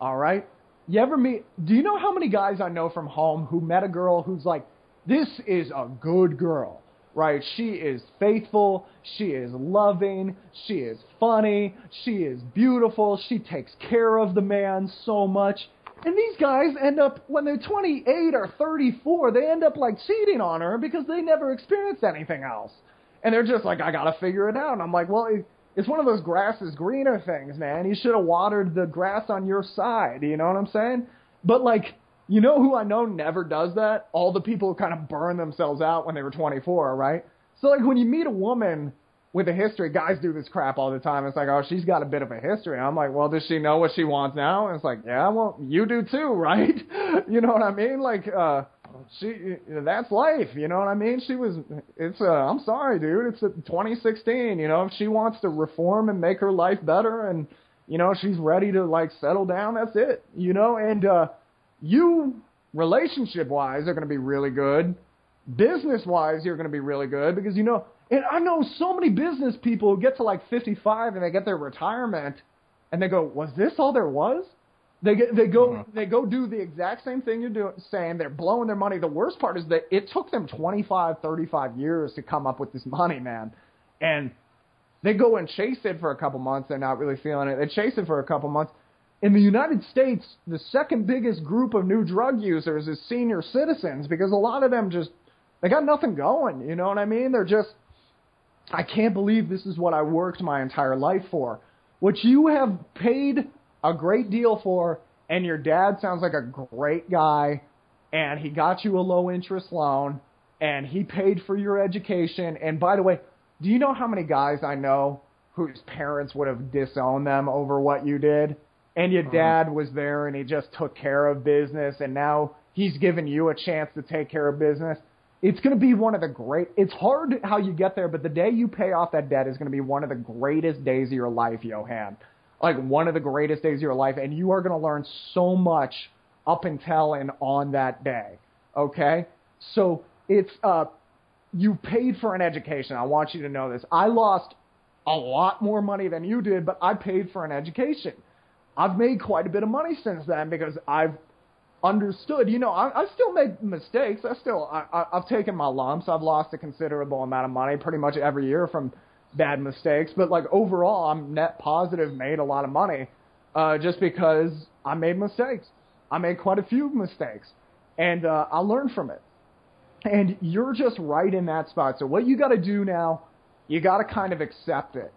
All right. You ever meet? Do you know how many guys I know from home who met a girl who's like, this is a good girl right? She is faithful, she is loving, she is funny, she is beautiful, she takes care of the man so much. And these guys end up, when they're 28 or 34, they end up like cheating on her because they never experienced anything else. And they're just like, I gotta figure it out. And I'm like, well, it's one of those grass is greener things, man. You should have watered the grass on your side. You know what I'm saying? But like, you know who I know never does that? All the people who kind of burn themselves out when they were 24, right? So like when you meet a woman with a history, guys do this crap all the time. It's like, oh, she's got a bit of a history. I'm like, well, does she know what she wants now? And it's like, yeah, well, you do too, right? you know what I mean? Like, uh, she, that's life. You know what I mean? She was, it's, uh, I'm sorry, dude. It's a 2016. You know, if she wants to reform and make her life better and You know, she's ready to like settle down. That's it. You know, and uh, you relationship wise are going to be really good. Business wise, you're going to be really good because you know. And I know so many business people who get to like 55 and they get their retirement, and they go, "Was this all there was?" They get, they go mm-hmm. they go do the exact same thing you're doing saying they're blowing their money. The worst part is that it took them 25, 35 years to come up with this money, man. And they go and chase it for a couple months. They're not really feeling it. They chase it for a couple months. In the United States, the second biggest group of new drug users is senior citizens because a lot of them just they got nothing going. You know what I mean? They're just I can't believe this is what I worked my entire life for. What you have paid a great deal for, and your dad sounds like a great guy, and he got you a low interest loan, and he paid for your education. And by the way, do you know how many guys I know whose parents would have disowned them over what you did? And your uh-huh. dad was there and he just took care of business, and now he's given you a chance to take care of business. It's going to be one of the great. It's hard how you get there, but the day you pay off that debt is going to be one of the greatest days of your life, Johan like one of the greatest days of your life, and you are going to learn so much up until and on that day. Okay, so it's uh, you paid for an education. I want you to know this. I lost a lot more money than you did, but I paid for an education. I've made quite a bit of money since then because I've understood. You know, I, I still make mistakes. I still, I, I, I've taken my lumps. I've lost a considerable amount of money pretty much every year from bad mistakes, but like overall, I'm net positive, made a lot of money, uh, just because I made mistakes. I made quite a few mistakes, and uh, I learned from it. And you're just right in that spot. So what you got to do now, you got to kind of accept it.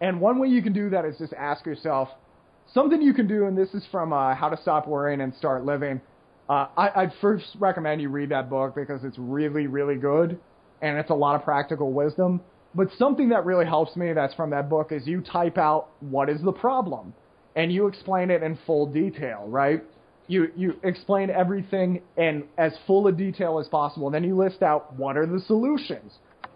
And one way you can do that is just ask yourself something you can do. And this is from uh, How to Stop Worrying and Start Living. Uh, I, I'd first recommend you read that book because it's really, really good, and it's a lot of practical wisdom. But something that really helps me that's from that book is you type out what is the problem and you explain it in full detail, right? You you explain everything in as full a detail as possible. Then you list out what are the solutions.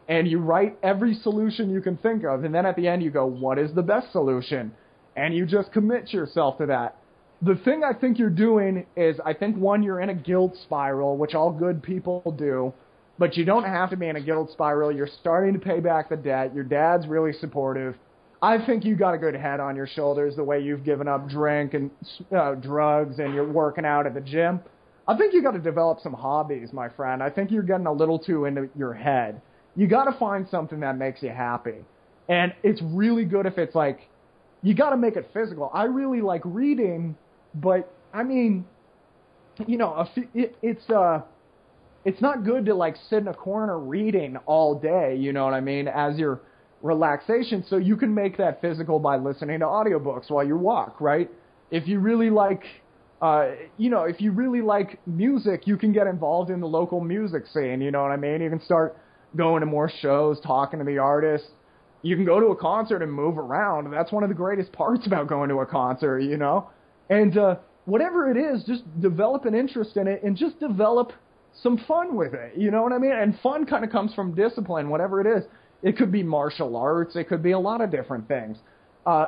And you write every solution you can think of. And then at the end you go, what is the best solution? And you just commit yourself to that. The thing I think you're doing is I think one, you're in a guilt spiral, which all good people do but you don't have to be in a guilt spiral. You're starting to pay back the debt. Your dad's really supportive. I think you got a good head on your shoulders the way you've given up drink and uh, drugs and you're working out at the gym. I think you got to develop some hobbies, my friend. I think you're getting a little too into your head. You got to find something that makes you happy. And it's really good if it's like you got to make it physical. I really like reading, but I mean, you know, it, it's uh it's not good to like sit in a corner reading all day, you know what I mean, as your relaxation. So you can make that physical by listening to audiobooks while you walk, right? If you really like, uh, you know, if you really like music, you can get involved in the local music scene, you know what I mean? You can start going to more shows, talking to the artists. You can go to a concert and move around. That's one of the greatest parts about going to a concert, you know? And uh, whatever it is, just develop an interest in it and just develop – some fun with it. You know what I mean? And fun kind of comes from discipline, whatever it is. It could be martial arts. It could be a lot of different things. Uh,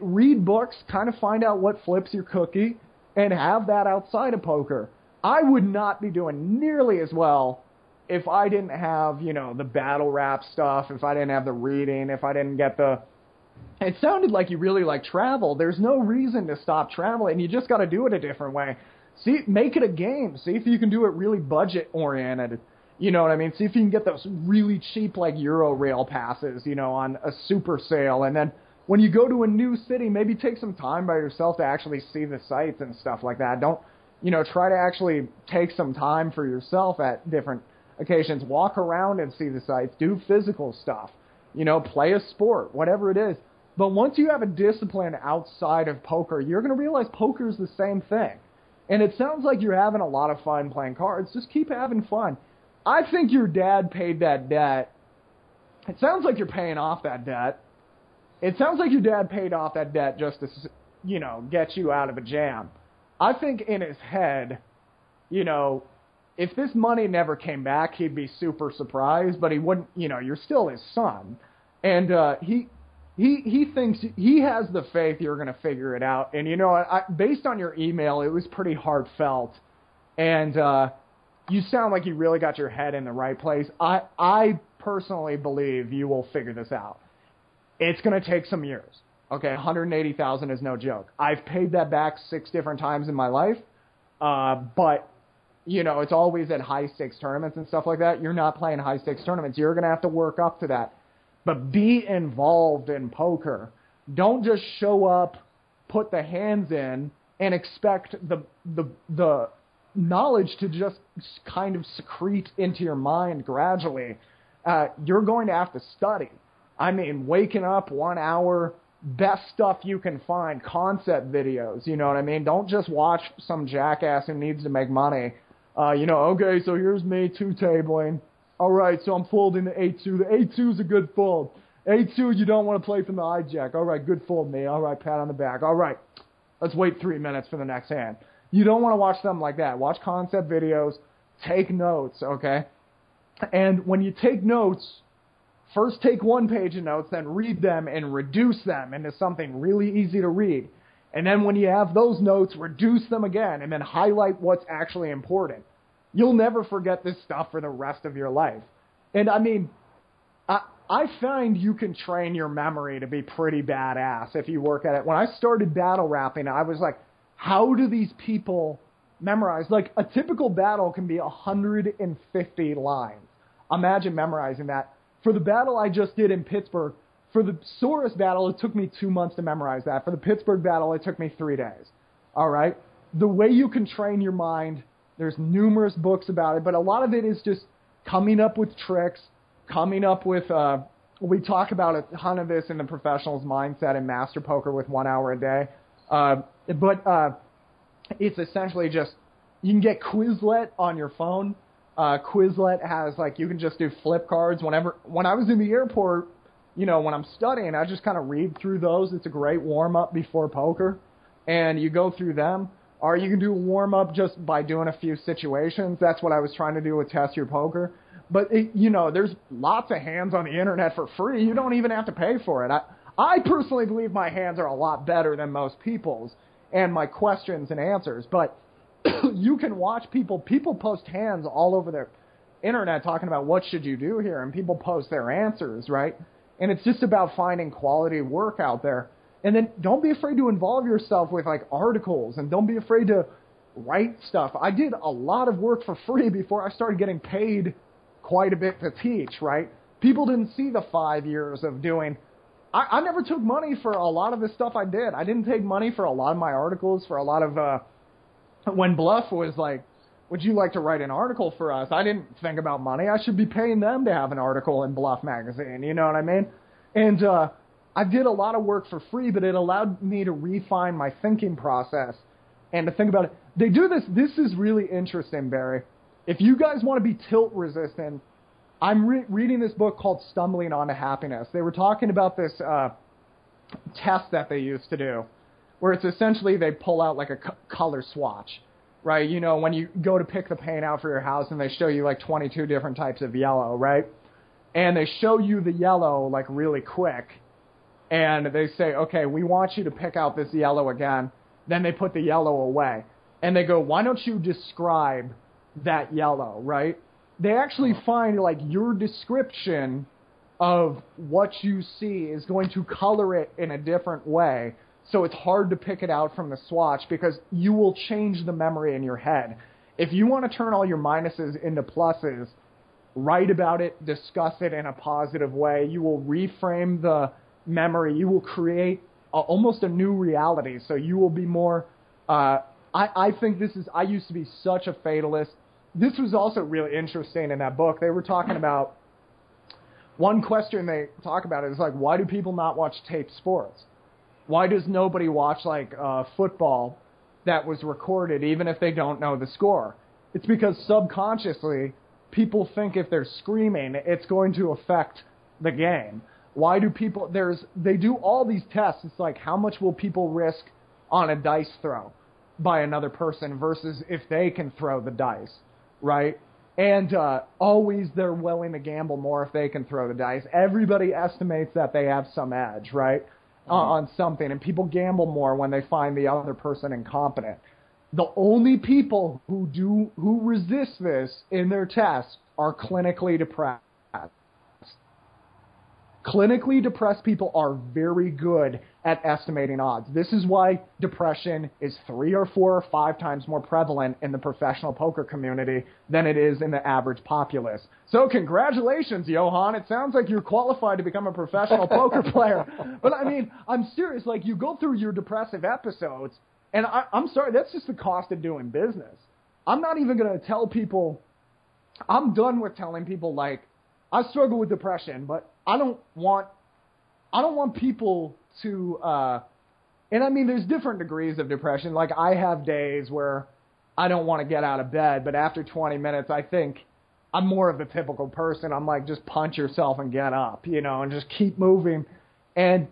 read books, kind of find out what flips your cookie, and have that outside of poker. I would not be doing nearly as well if I didn't have, you know, the battle rap stuff, if I didn't have the reading, if I didn't get the. It sounded like you really like travel. There's no reason to stop traveling. You just got to do it a different way. See, make it a game. See if you can do it really budget oriented. You know what I mean? See if you can get those really cheap like Eurail passes, you know, on a super sale. And then when you go to a new city, maybe take some time by yourself to actually see the sights and stuff like that. Don't, you know, try to actually take some time for yourself at different occasions. Walk around and see the sights. Do physical stuff. You know, play a sport, whatever it is. But once you have a discipline outside of poker, you're going to realize poker is the same thing. And it sounds like you're having a lot of fun playing cards. Just keep having fun. I think your dad paid that debt. It sounds like you're paying off that debt. It sounds like your dad paid off that debt just to, you know, get you out of a jam. I think in his head, you know, if this money never came back, he'd be super surprised, but he wouldn't, you know, you're still his son. And uh he he he thinks he has the faith you're going to figure it out. And you know, I, based on your email, it was pretty heartfelt, and uh, you sound like you really got your head in the right place. I I personally believe you will figure this out. It's going to take some years. Okay, 180,000 is no joke. I've paid that back six different times in my life, uh, but you know it's always at high stakes tournaments and stuff like that. You're not playing high stakes tournaments. You're going to have to work up to that but be involved in poker. Don't just show up, put the hands in, and expect the the the knowledge to just kind of secrete into your mind gradually. Uh, you're going to have to study. I mean, waking up one hour, best stuff you can find, concept videos. You know what I mean? Don't just watch some jackass who needs to make money. Uh, you know, okay, so here's me two tabling. All right, so I'm folding the 8-2. The 8-2 is a good fold. 8-2, you don't want to play from the hijack. All right, good fold, me. All right, pat on the back. All right, let's wait three minutes for the next hand. You don't want to watch something like that. Watch concept videos. Take notes, okay? And when you take notes, first take one page of notes, then read them and reduce them into something really easy to read. And then when you have those notes, reduce them again and then highlight what's actually important. You'll never forget this stuff for the rest of your life. And I mean, I, I find you can train your memory to be pretty badass if you work at it. When I started battle rapping, I was like, how do these people memorize? Like, a typical battle can be 150 lines. Imagine memorizing that. For the battle I just did in Pittsburgh, for the Soros battle, it took me two months to memorize that. For the Pittsburgh battle, it took me three days. All right? The way you can train your mind there's numerous books about it, but a lot of it is just coming up with tricks, coming up with. Uh, we talk about a ton of this in the professional's mindset and master poker with one hour a day. Uh, but uh, it's essentially just you can get Quizlet on your phone. Uh, Quizlet has like you can just do flip cards whenever. When I was in the airport, you know, when I'm studying, I just kind of read through those. It's a great warm up before poker, and you go through them. Or you can do a warm up just by doing a few situations. That's what I was trying to do with Test Your Poker. But it, you know, there's lots of hands on the internet for free. You don't even have to pay for it. I I personally believe my hands are a lot better than most people's and my questions and answers. But you can watch people. People post hands all over their internet talking about what should you do here, and people post their answers, right? And it's just about finding quality work out there. And then don't be afraid to involve yourself with like articles and don't be afraid to write stuff. I did a lot of work for free before I started getting paid quite a bit to teach, right? People didn't see the five years of doing. I, I never took money for a lot of the stuff I did. I didn't take money for a lot of my articles, for a lot of, uh, when Bluff was like, would you like to write an article for us? I didn't think about money. I should be paying them to have an article in Bluff magazine. You know what I mean? And, uh, I did a lot of work for free, but it allowed me to refine my thinking process and to think about it. They do this. This is really interesting, Barry. If you guys want to be tilt resistant, I'm re- reading this book called Stumbling Onto Happiness. They were talking about this uh, test that they used to do, where it's essentially they pull out like a co- color swatch, right? You know, when you go to pick the paint out for your house and they show you like 22 different types of yellow, right? And they show you the yellow like really quick and they say, okay, we want you to pick out this yellow again. Then they put the yellow away. And they go, why don't you describe that yellow, right? They actually uh-huh. find like your description of what you see is going to color it in a different way. So it's hard to pick it out from the swatch because you will change the memory in your head. If you want to turn all your minuses into pluses, write about it, discuss it in a positive way. You will reframe the memory, you will create a, almost a new reality. So you will be more. Uh, I, I think this is. I used to be such a fatalist. This was also really interesting in that book. They were talking about one question they talk about is like, why do people not watch tape sports? Why does nobody watch like uh, football that was recorded, even if they don't know the score? It's because subconsciously people think if they're screaming, it's going to affect the game. Why do people there's they do all these tests. It's like how much will people risk on a dice throw by another person versus if they can throw the dice, right? and uh, always they're willing to gamble more if they can throw the dice. Everybody estimates that they have some edge, right, mm-hmm. on something, and people gamble more when they find the other person incompetent. The only people who do who resist this in their tests are clinically depressed. Clinically depressed people are very good at estimating odds. This is why depression is three or four or five times more prevalent in the professional poker community than it is in the average populace. So congratulations, Johan. It sounds like you're qualified to become a professional poker player. But I mean, I'm serious. Like you go through your depressive episodes, and I, I'm sorry, that's just the cost of doing business. I'm not even going to tell people. I'm done with telling people like I struggle with depression, but I don't want I don't want people to uh and I mean there's different degrees of depression. Like I have days where I don't want to get out of bed, but after 20 minutes I think I'm more of the typical person. I'm like just punch yourself and get up, you know, and just keep moving. And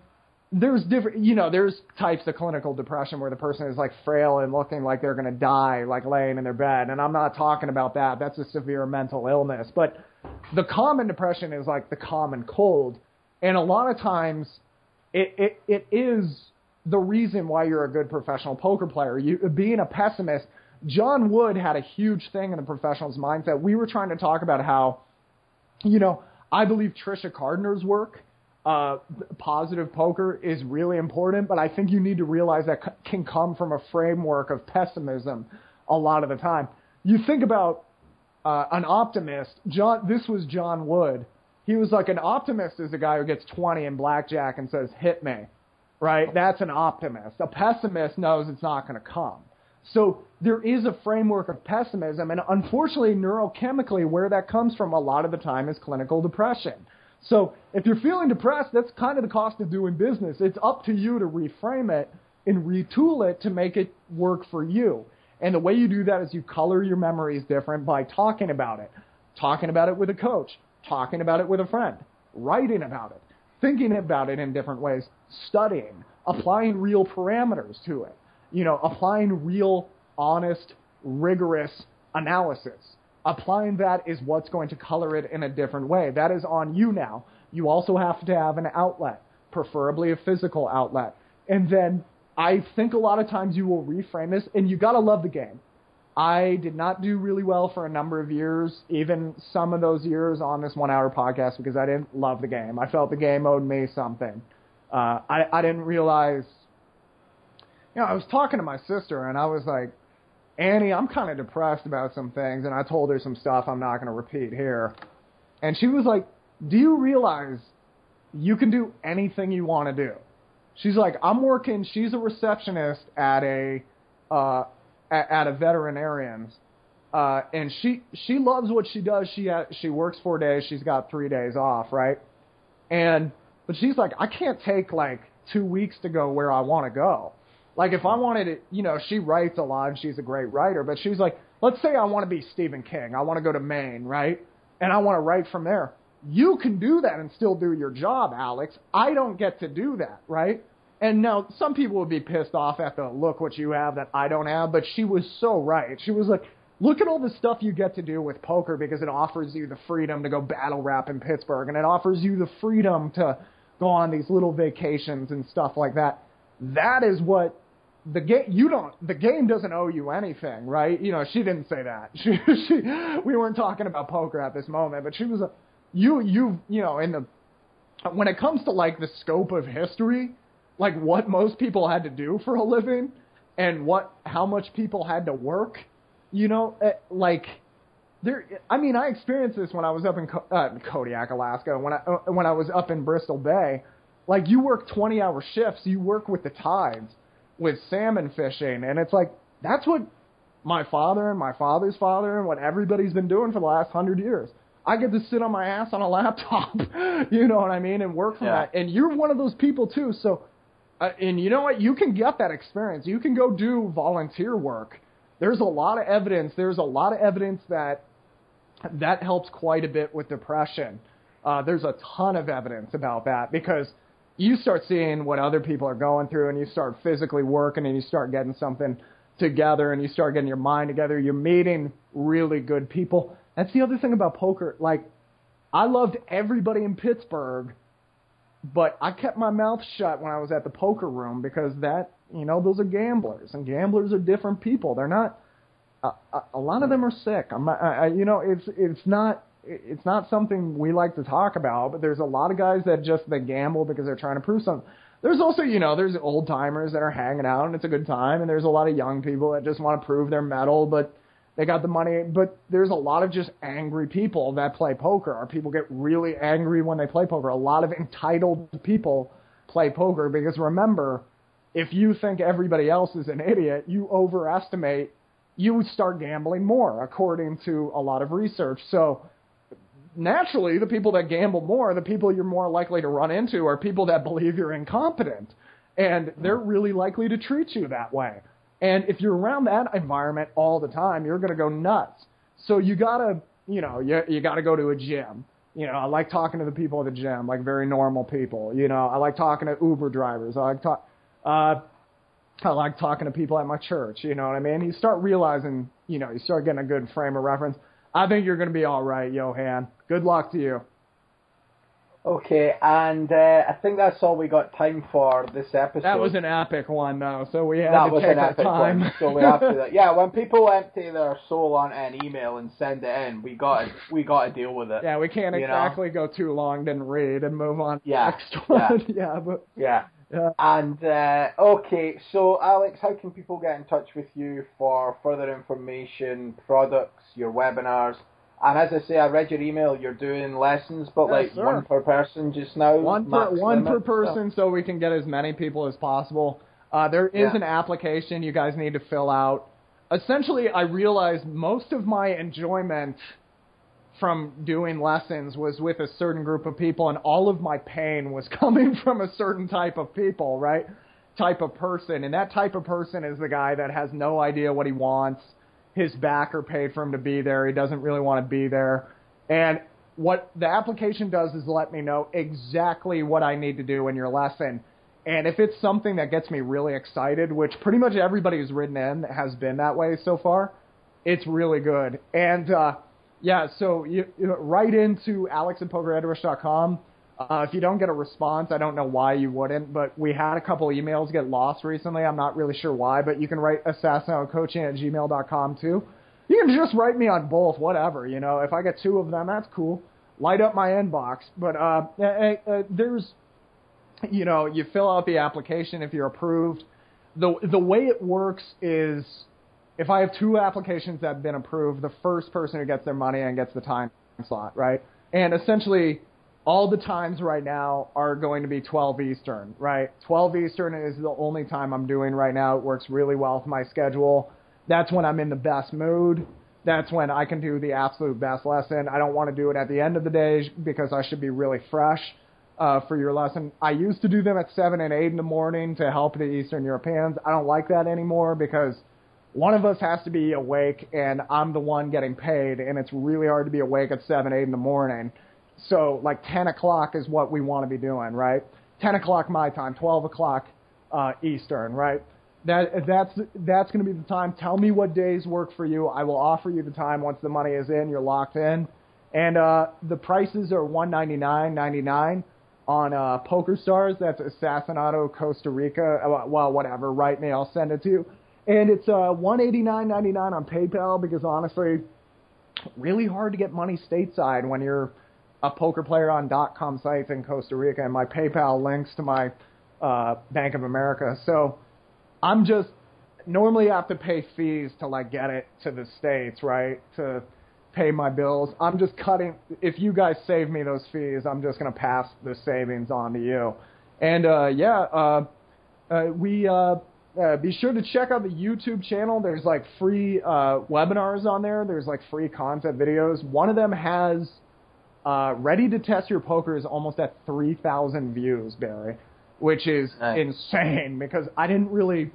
there's different, you know, there's types of clinical depression where the person is like frail and looking like they're going to die, like laying in their bed. And I'm not talking about that. That's a severe mental illness. But the common depression is like the common cold. And a lot of times it, it, it is the reason why you're a good professional poker player. You, being a pessimist, John Wood had a huge thing in the professional's mindset. We were trying to talk about how, you know, I believe Tricia Cardner's work, uh, positive poker, is really important, but I think you need to realize that c- can come from a framework of pessimism a lot of the time. You think about uh, an optimist. John, this was John Wood he was like an optimist is a guy who gets 20 in blackjack and says, hit me, right? That's an optimist. A pessimist knows it's not going to come. So there is a framework of pessimism, and unfortunately, neurochemically, where that comes from a lot of the time is clinical depression. So if you're feeling depressed, that's kind of the cost of doing business. It's up to you to reframe it and retool it to make it work for you. And the way you do that is you color your memories different by talking about it, talking about it with a coach, talking about it with a friend, writing about it, thinking about it in different ways, studying, applying real parameters to it, you know, applying real, honest, rigorous analysis. Applying that is what's going to color it in a different way. That is on you now. You also have to have an outlet, preferably a physical outlet. And then I think a lot of times you will reframe this, and you got to love the game. I did not do really well for a number of years, even some of those years on this one hour podcast because I didn't love the game. I felt the game owed me something. Uh, I, I didn't realize, you know, I was talking to my sister and I was like, Annie, I'm kind of depressed about some things. And I told her some stuff I'm not going to repeat here. And she was like, Do you realize you can do anything you want to do? She's like, I'm working, she's a receptionist at a, uh, at, at a veterinarian's, uh, and she she loves what she does. She ha- she works four days. She's got three days off, right? And but she's like, I can't take like two weeks to go where I want to go. Like if I wanted to, you know, she writes a lot and she's a great writer, but she's like, let's say I want to be Stephen King. I want to go to Maine, right? And I want to write from there. You can do that and still do your job, Alex. I don't get to do that, right? And now some people would be pissed off at the look what you have that I don't have, but she was so right. She was like, look at all the stuff you get to do with poker because it offers you the freedom to go battle rap in Pittsburgh and it offers you the freedom to go on these little vacations and stuff like that. That is what the game you don't the game doesn't owe you anything, right? You know, she didn't say that. She she we weren't talking about poker at this moment, but she was a you you you know, in the when it comes to like the scope of history, like what most people had to do for a living and what how much people had to work. You know, eh, like there. I mean, I experienced this when I was up in uh, Kodiak, Alaska. When I uh, when I was up in Bristol Bay, like you work twenty hour shifts. You work with the tides, with salmon fishing, and it's like that's what my father and my father's father and what everybody's been doing for the last hundred years. I get to sit on my ass on a laptop, you know what I mean, and work from yeah. that. And you're one of those people too. So uh, and you know what? You can get that experience. You can go do volunteer work. There's a lot of evidence. There's a lot of evidence that that helps quite a bit with depression. Uh, there's a ton of evidence about that because you start seeing what other people are going through and you start physically working and you start getting something together and you start getting your mind together. You're meeting really good people. That's the other thing about poker. Like, I loved everybody in Pittsburgh, but I kept my mouth shut when I was at the poker room because that, you know, those are gamblers, and gamblers are different people. They're not. A, a, a lot of them are sick. I'm, I, I, you know, it's it's not it's not something we like to talk about, but there's a lot of guys that just they gamble because they're trying to prove something. There's also, you know, there's old timers that are hanging out and it's a good time, and there's a lot of young people that just want to prove their mettle, but they got the money. But there's a lot of just angry people that play poker, or people get really angry when they play poker. A lot of entitled people play poker because remember, if you think everybody else is an idiot, you overestimate. You start gambling more, according to a lot of research. So naturally, the people that gamble more, the people you're more likely to run into are people that believe you're incompetent. And they're really likely to treat you that way. And if you're around that environment all the time, you're going to go nuts. So you got to, you know, you, you got to go to a gym. You know, I like talking to the people at the gym, like very normal people. You know, I like talking to Uber drivers. I like talk, uh, I like talking to people at my church. You know what I mean? You start realizing, you know, you start getting a good frame of reference. I think you're going to be all right, Johan. Good luck to you.
Okay, and uh, I think that's all we got time for this episode.
That was an epic one, though, so we had
that
to
was
take
an epic
time.
one, so we have to. Yeah, when people empty their soul on an email and send it in, we got we got to deal with it.
yeah, we can't
You know?
exactly go too long, didn't read, and move on to the
Yeah,
next one. Yeah, but
Yeah.
yeah.
And uh, okay, so Alex, how can people get in touch with you for further information, products, your webinars? And as I say, I read your email. You're doing lessons, but
Yes,
like
sir.
one per person just now.
one per one per
limit, so-
person, so we can get as many people as possible. Uh, there is
Yeah.
an application you guys need to fill out. Essentially, I realized most of my enjoyment from doing lessons was with a certain group of people, and all of my pain was coming from a certain type of people, right? Type of person, and that type of person is the guy that has no idea what he wants. His backer paid for him to be there. He doesn't really want to be there, and what the application does is let me know exactly what I need to do in your lesson. And if it's something that gets me really excited, which pretty much everybody who's written in has been that way so far, it's really good. And uh, yeah, so you, you know, write into alex at pokerheadrush.com. Uh, if you don't get a response, I don't know why you wouldn't, but we had a couple emails get lost recently. I'm not really sure why, but you can write assassinatocoaching at gmail.com too. You can just write me on both, whatever. You know, if I get two of them, that's cool. Light up my inbox. But uh, uh, there's, you know, you fill out the application if you're approved. The the way it works is, if I have two applications that have been approved, the first person who gets their money and gets the time slot, right? And essentially, all the times right now are going to be 12 Eastern, right? 12 Eastern is the only time I'm doing right now. It works really well with my schedule. That's when I'm in the best mood. That's when I can do the absolute best lesson. I don't want to do it at the end of the day because I should be really fresh uh, for your lesson. I used to do them at 7 and 8 in the morning to help the Eastern Europeans. I don't like that anymore because one of us has to be awake and I'm the one getting paid, and it's really hard to be awake at 7, 8 in the morning. So, like 10 o'clock is what we want to be doing, right? 10 o'clock my time, 12 o'clock uh, Eastern, right? That that's that's going to be the time. Tell me what days work for you. I will offer you the time once the money is in. You're locked in, and uh, the prices are one ninety nine ninety nine on uh, Poker Stars. That's Assassinato Costa Rica. Uh, Well, whatever. Write me. I'll send it to you. And it's uh, one eighty nine ninety nine on PayPal because honestly, really hard to get money stateside when you're a poker player on dot .com sites in Costa Rica, and my PayPal links to my uh, Bank of America. So I'm just normally I have to pay fees to like get it to the states, right? To pay my bills. I'm just cutting. If you guys save me those fees, I'm just gonna pass the savings on to you. And uh, yeah, uh, uh, we uh, uh, be sure to check out the YouTube channel. There's like free uh, webinars on there. There's like free content videos. One of them has uh, ready to test your poker is almost at 3,000 views, Barry, which is
Nice.
insane because I didn't really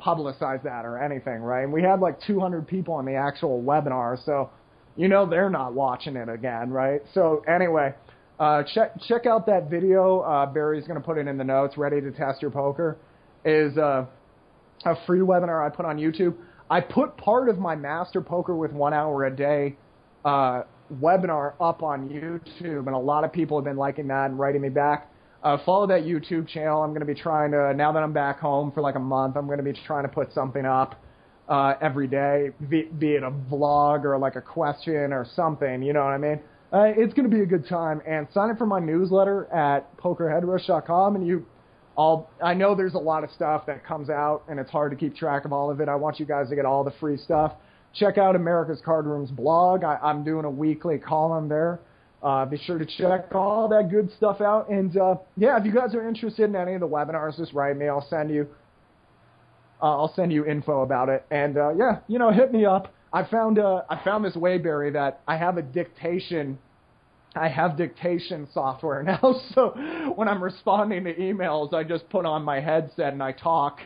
publicize that or anything, right? And we had like 200 people on the actual webinar, so you know they're not watching it again, right? So anyway, uh, check check out that video. Uh, Barry's going to put it in the notes. Ready to test your poker is uh, a free webinar I put on YouTube. I put part of my master poker with one hour a day uh, webinar up on YouTube, and a lot of people have been liking that and writing me back. Uh, follow that YouTube channel. I'm going to be trying to now that I'm back home for like a month. I'm going to be trying to put something up uh, every day, be, be it a vlog or like a question or something. You know what I mean? Uh, it's going to be a good time. And sign up for my newsletter at pokerheadrush.com, and you. I'll, I know there's a lot of stuff that comes out, and it's hard to keep track of all of it. I want you guys to get all the free stuff. Check out America's Card Room's blog. I, I'm doing a weekly column there. Uh, be sure to check all that good stuff out. And uh, yeah, if you guys are interested in any of the webinars, just write me. I'll send you. Uh, I'll send you info about it. And uh, yeah, you know, hit me up. I found uh, I found this Wayberry that I have a dictation. I have dictation software now, so when I'm responding to emails, I just put on my headset and I talk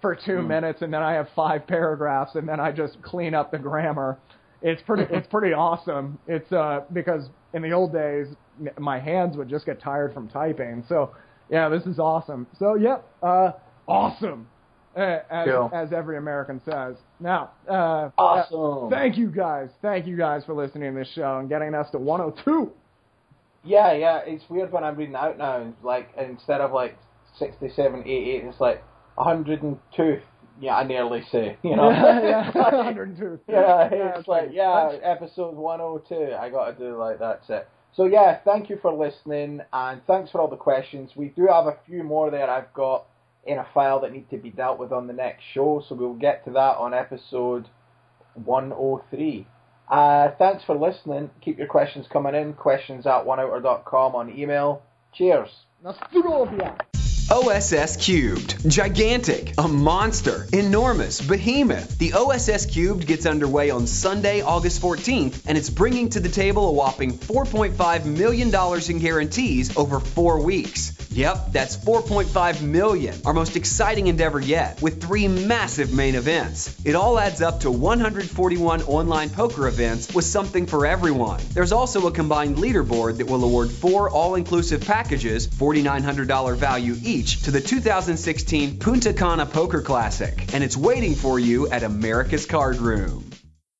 for two mm. minutes, and then I have five paragraphs, and then I just clean up the grammar. It's pretty it's pretty awesome. It's uh because in the old days my hands would just get tired from typing. So yeah, this is awesome. So yep, uh, awesome. Uh, as, as every American says. Now, uh,
awesome.
Uh, thank you guys. Thank you guys for listening to this show and getting us to 102.
Yeah, yeah. It's weird when I'm reading out now. Like instead of like 67, 88, it's like 102. Yeah, I nearly say. You know.
yeah, yeah. 102.
yeah, it's yeah, like yeah, episode 102. I got to do like that's it. So yeah, thank you for listening and thanks for all the questions. We do have a few more there. I've got in a file that need to be dealt with on the next show, so we'll get to that on episode 103. Uh, thanks for listening. Keep your questions coming in. Questions at oneouter.com on email. Cheers.
OSS Cubed. Gigantic, a monster, enormous, behemoth. The OSS Cubed gets underway on Sunday, August 14th, and it's bringing to the table a whopping $4.5 million in guarantees over four weeks. Yep, that's 4.5 million, our most exciting endeavor yet, with three massive main events. It all adds up to 141 online poker events with something for everyone. There's also a combined leaderboard that will award four all-inclusive packages, $4,900 value each, to the 2016 Punta Cana Poker Classic, and it's waiting for you at America's Card Room.